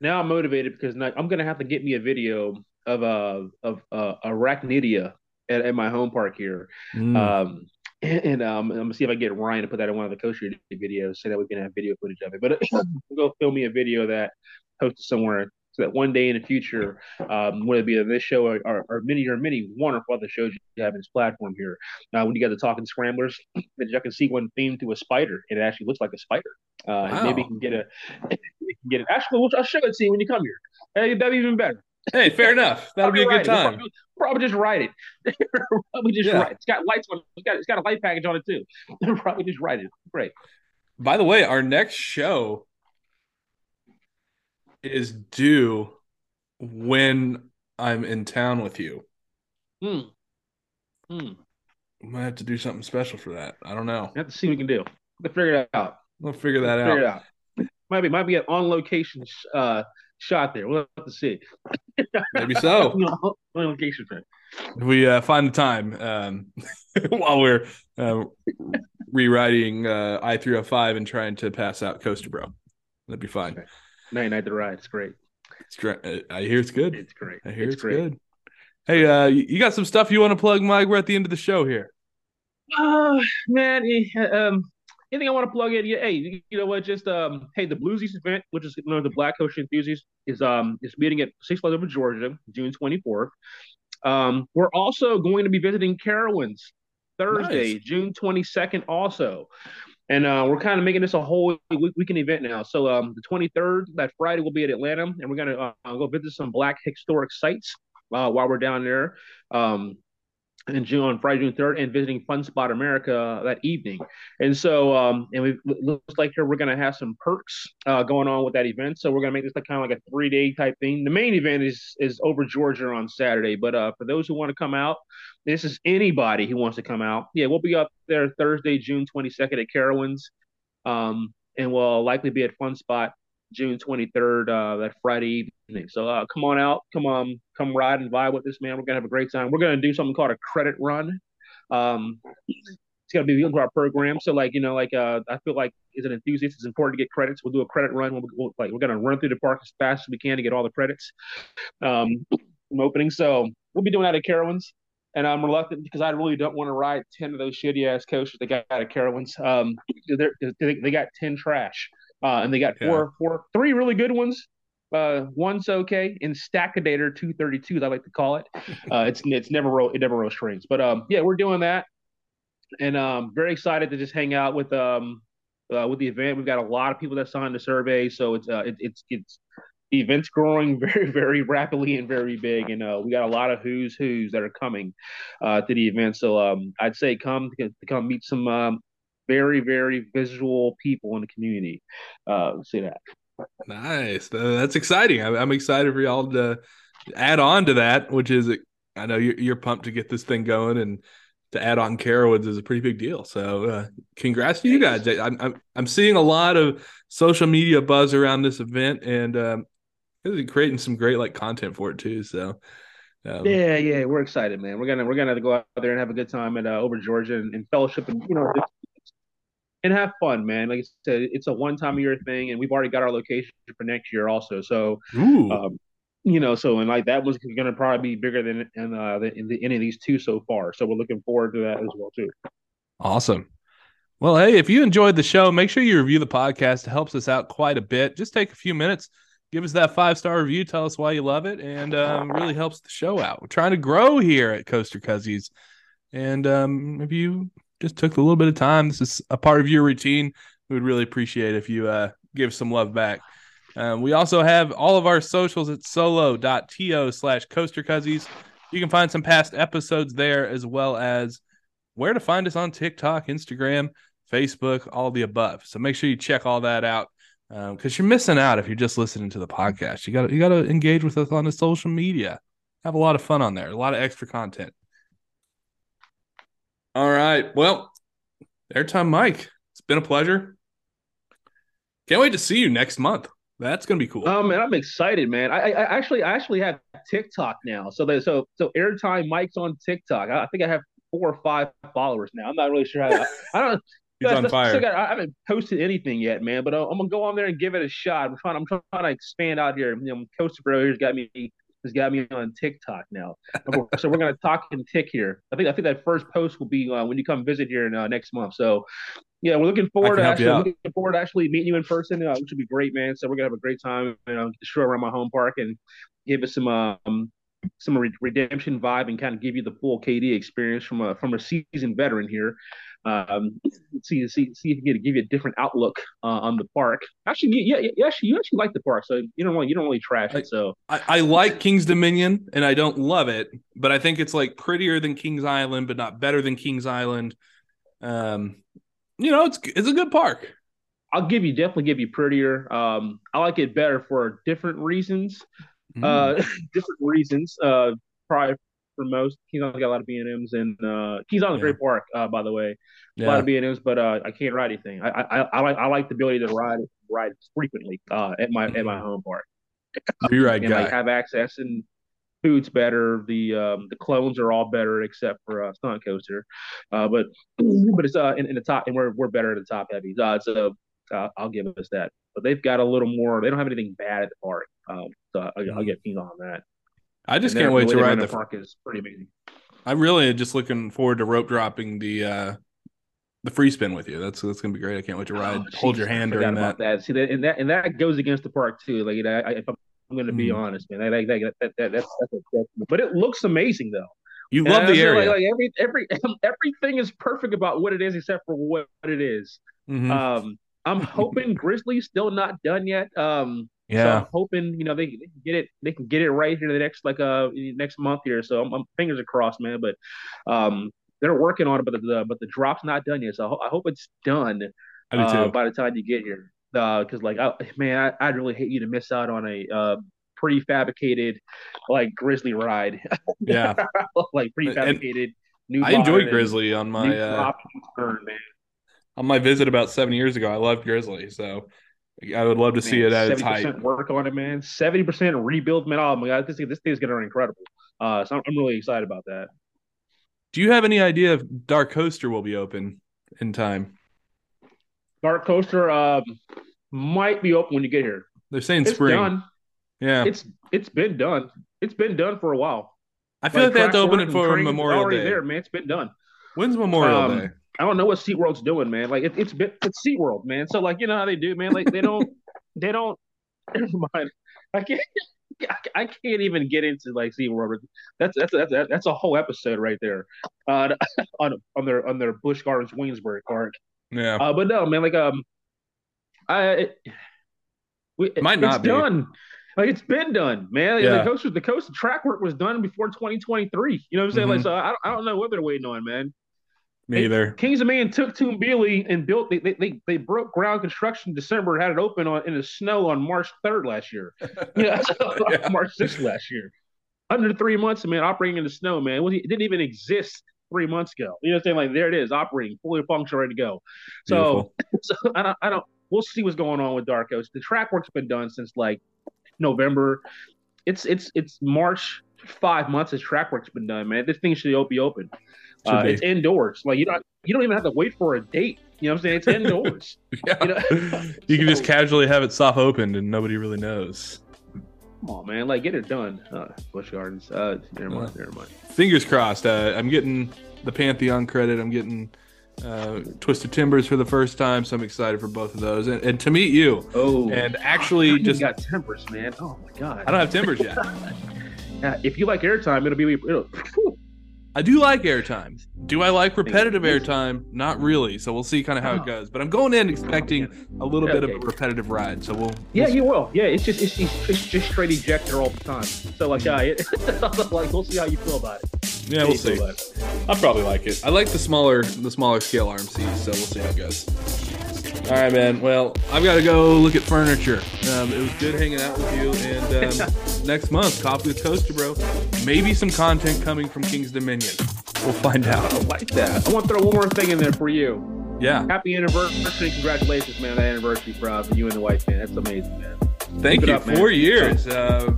Now I'm motivated because I'm going to have to get me a video of uh of uh, arachnidia at, at my home park here. Mm. Um, and, um, I'm gonna see if I get Ryan to put that in one of the coaster videos so that we can have video footage of it. But go film me a video that posted somewhere so that one day in the future, um, whether it be this show or, or, or, many or many wonderful other shows you have in this platform here, uh, when you got the talking scramblers, that you can see one themed to a spider, and it actually looks like a spider. Uh, wow. Maybe you can get a, you can get it. Actually, I'll show it to you when you come here. Hey, that'd be even better. Hey, fair enough. That'll be a good time. Probably, probably, just write it. probably just yeah. write. It's got lights on. It. It's got it's got a light package on it too. probably just write it. Great. By the way, our next show is due when I'm in town with you. Hmm. Hmm. I might have to do something special for that. I don't know. We have to see what we can do. We'll figure it out. We'll figure that we'll out. Figure it out. Might be might be an on location uh, shot there. We'll have to see. Maybe so. no, location. If we uh, find the time um, while we're uh, rewriting uh, I three hundred five and trying to pass out Coaster Bro, that'd be fine. Okay. Night night the ride. It's great. It's great. I hear it's good. It's great. I hear it's, it's good. Hey, uh, you got some stuff you want to plug, Mike? We're at the end of the show here. Uh, man, eh, um, anything I want to plug in? Yeah, hey, you know what? Just um, hey, the Bluesies event, which is you know, the Black Coaster Enthusiasts, is um is meeting at Six Flags Over Georgia, June twenty fourth. Um, we're also going to be visiting Carowinds Thursday, nice. June twenty second, also. And uh, we're kind of making this a whole week- weekend event now. So um, the 23rd, that Friday, we'll be at Atlanta, and we're gonna uh, go visit some Black historic sites uh, while we're down there. Um, in June on Friday, June 3rd, and visiting Fun Spot America that evening. And so, um, and we looks like here we're going to have some perks uh, going on with that event. So we're going to make this like kind of like a three day type thing. The main event is is over Georgia on Saturday, but uh, for those who want to come out, this is anybody who wants to come out. Yeah, we'll be up there Thursday, June 22nd at Carowinds, um, and we'll likely be at Fun Spot June 23rd, uh, that Friday evening. So uh, come on out, come on, come ride and vibe with this man. We're gonna have a great time. We're gonna do something called a credit run. Um, it's to be into our program. So like you know, like uh, I feel like as an enthusiast, it's important to get credits. We'll do a credit run. We'll, we'll like we're gonna run through the park as fast as we can to get all the credits um, from opening. So we'll be doing that at Carowinds. And I'm reluctant because I really don't want to ride ten of those shitty ass coasters they got at Carowinds. Um, they they got ten trash, uh, and they got four yeah. four three really good ones uh, one's okay. Intimidator 232, as I like to call it. Uh, it's it's never roll it never rolls strings. But um, yeah, we're doing that, and um, very excited to just hang out with um uh, with the event. We've got a lot of people that signed the survey, so it's uh it, it's it's the event's growing very very rapidly and very big, and uh, we got a lot of who's who's that are coming uh, to the event. So um, I'd say come to, to come meet some um, very very visual people in the community. Uh, see that. Nice. That's exciting. I'm excited for y'all to add on to that, which is I know you're, pumped to get this thing going and to add on Carowinds is a pretty big deal. So, uh, congrats to you guys. I'm, I'm, I'm seeing a lot of social media buzz around this event and um, creating some great like content for it too. So, um, yeah, yeah, we're excited, man. We're gonna we're gonna go out there and have a good time at uh, over Georgia and, and fellowship and you know and have fun, man. Like I said, it's a one time a year thing, and we've already got our location for next year also. So, um, you know, so and like that was going to probably be bigger than in, uh, in the, any of these two so far. So we're looking forward to that as well too. Awesome. Well, hey, if you enjoyed the show, make sure you review the podcast. It helps us out quite a bit. Just take a few minutes, give us that five star review, tell us why you love it, and um, really helps the show out. We're trying to grow here at Coaster Cuzzies. And um, if you just took a little bit of time. This is a part of your routine. We would really appreciate if you uh, give some love back. Um, we also have all of our socials at solo.to slash coaster cuzzies. You can find some past episodes there as well as where to find us on TikTok, Instagram, Facebook, all the above. So make sure you check all that out because um, you're missing out if you're just listening to the podcast. You got you got to engage with us on the social media. Have a lot of fun on there. A lot of extra content. All right. Well, airtime Mike. It's been a pleasure. Can't wait to see you next month. That's gonna be cool. Oh man, I'm excited, man. I, I actually I actually have TikTok now. So that so so airtime Mike's on TikTok. I, I, think I have four or five followers now. I'm not really sure how. I, I don't. He's on fire. Got, I haven't posted anything yet, man. But uh, I'm gonna go on there and give it a shot. I'm trying. I'm trying to expand out here. You know, Coaster Bro here's got me has got me on TikTok now. so we're gonna talk and tick here. I think I think that first post will be uh, when you come visit here in, uh, next month. So yeah, we're looking forward to actually looking forward to actually meeting you in person, uh, which would be great, man. So we're gonna have a great time, and you know, show around my home park and give us some um some re- redemption vibe and kind of give you the full KD experience from a from a seasoned veteran here um, see see see if you can give you a different outlook uh, on the park. Actually, yeah, yeah, actually, you actually like the park, so you don't really you don't really trash it. So I, I like King's Dominion, and I don't love it, but I think it's like prettier than King's Island, but not better than King's Island. Um, you know, it's it's a good park. I'll give you definitely give you prettier. Um, I like it better for different reasons. Mm. Uh, different reasons. Uh, probably for most. He's on got a lot of B and M's, and uh, he's on the yeah. Great Park, uh, by the way. Yeah. A lot of B and M's, but uh, I can't ride anything. I, I I like I like the ability to ride ride frequently uh, at my at my mm-hmm. home park. Ride and guy. like have access and food's better. The um, the clones are all better except for uh, Stunt Coaster, uh, but but it's uh in, in, the top and we're we're better at the top heavies. Uh, so uh, I'll give us that. But they've got a little more. They don't have anything bad at the park. Um, so I, will mm-hmm. get keen on that. I just can't wait to ride the park is pretty amazing. I'm really just looking forward to rope dropping the uh the free spin with you. That's that's gonna be great. I can't wait to ride. Oh, hold your hand during that. that. See that and that and that goes against the park too. Like I, if I'm, I'm going to be mm. honest, man, that, that, that, that, that's that's a, but it looks amazing though. You love the area. Like, like, every every everything is perfect about what it is except for what, what it is. Mm-hmm. Um, I'm hoping Grizzly's still not done yet. Um, yeah, so I'm hoping you know they, they, can get it they can get it right here the next like uh next month here. So I'm, I'm fingers crossed, man. But um, they're working on it, but the but the drop's not done yet. So I, ho- I hope it's done uh, by the time you get here. Because uh, like I, man, I, would really hate you to miss out on a uh, prefabricated like Grizzly ride. Yeah, like prefabricated. And new I enjoyed Grizzly on my uh, turn, man. on my visit about seven years ago. I loved Grizzly, so I would love to man, see it at its height. Work on it, man. Seventy percent rebuild, man. Oh my god, this this thing's gonna be incredible. Uh, so I'm, I'm really excited about that. Do you have any idea if Dark Coaster will be open in time? Dark Coaster um, might be open when you get here. They're saying It's spring. done. Yeah, It's it's been done. It's been done for a while. I feel like, they have to open it for Memorial already Day. There, man. It's been done. When's Memorial Um, Day? I don't know what SeaWorld's doing, man. Like it, it's been it's SeaWorld, man. So like you know how they do, man. Like they don't they don't. Never mind. I can't. I can't even get into like SeaWorld. That's that's that's that's a whole episode right there, uh, on on their on their Busch Gardens Williamsburg Park. Yeah, Uh, but no, man. Like um, I it, we, Might not it's be. done. Like it's been done, man. Like, Yeah. The coast the coast track work was done before 2023. You know what I'm saying? Mhm. Like so, I don't, I don't know what they're waiting on, man. Me either. Kings of Man took Tumbili and built. They, they they they broke ground construction in December. Had it open on in the snow on March 3rd last year. Yeah, Yeah. March 6th last year. Under three months, man, operating in the snow, man. It, didn't even exist three months ago. You know what I'm saying? Like there it is, operating, fully functional, ready to go. So, so I don't I don't. We'll see what's going on with Dark Coast. The track work's been done since like November. It's it's it's March. Five months. This track work's been done, man. This thing should be open. Uh, it's indoors. Like you don't you don't even have to wait for a date. You know what I'm saying? It's indoors. Yeah. you know? you can just casually have it soft opened and nobody really knows. Come on, man. Like get it done. Uh, Busch Gardens. Uh, never mind. Never mind. Fingers crossed. Uh, I'm getting the Pantheon credit. I'm getting uh, Twisted Timbers for the first time, so I'm excited for both of those. And, and to meet you, Oh, and actually, just got timbers, man. Oh my god. I don't have timbers yet. Yeah, if you like airtime, it'll be. It'll. I do like airtime. Do I like repetitive airtime? Not really. So we'll see kind of how it Oh. goes. But I'm going in expecting a little bit of a repetitive ride. So we'll. yeah, we'll you will. Yeah, it's just it's, it's, just straight ejector all the time. So like, yeah, it, like we'll see how you feel about it. yeah, we'll see. I'll probably like it. I like the smaller the smaller scale RMC. so we'll see how it goes. All right, man. Well, I've got to go look at furniture. Um, it was good hanging out with you, and um, next month, coffee with Coaster Bro. Maybe some content coming from King's Dominion. We'll find out. don't like that. I want to throw one more thing in there for you. Yeah. Happy anniversary! Congratulations, man, on that anniversary for, uh, for you and the wife, man. That's amazing, man. Thank Keep you. up, man. four years. Uh,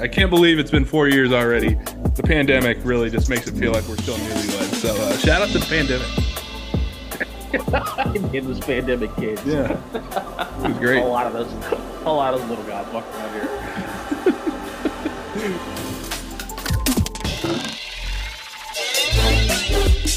I can't believe it's been four years already. The pandemic really just makes it feel like we're still newlyweds. So uh, shout out to the pandemic. in this pandemic, kids. Yeah, it was great. a lot of those, a lot of little guys walking around here.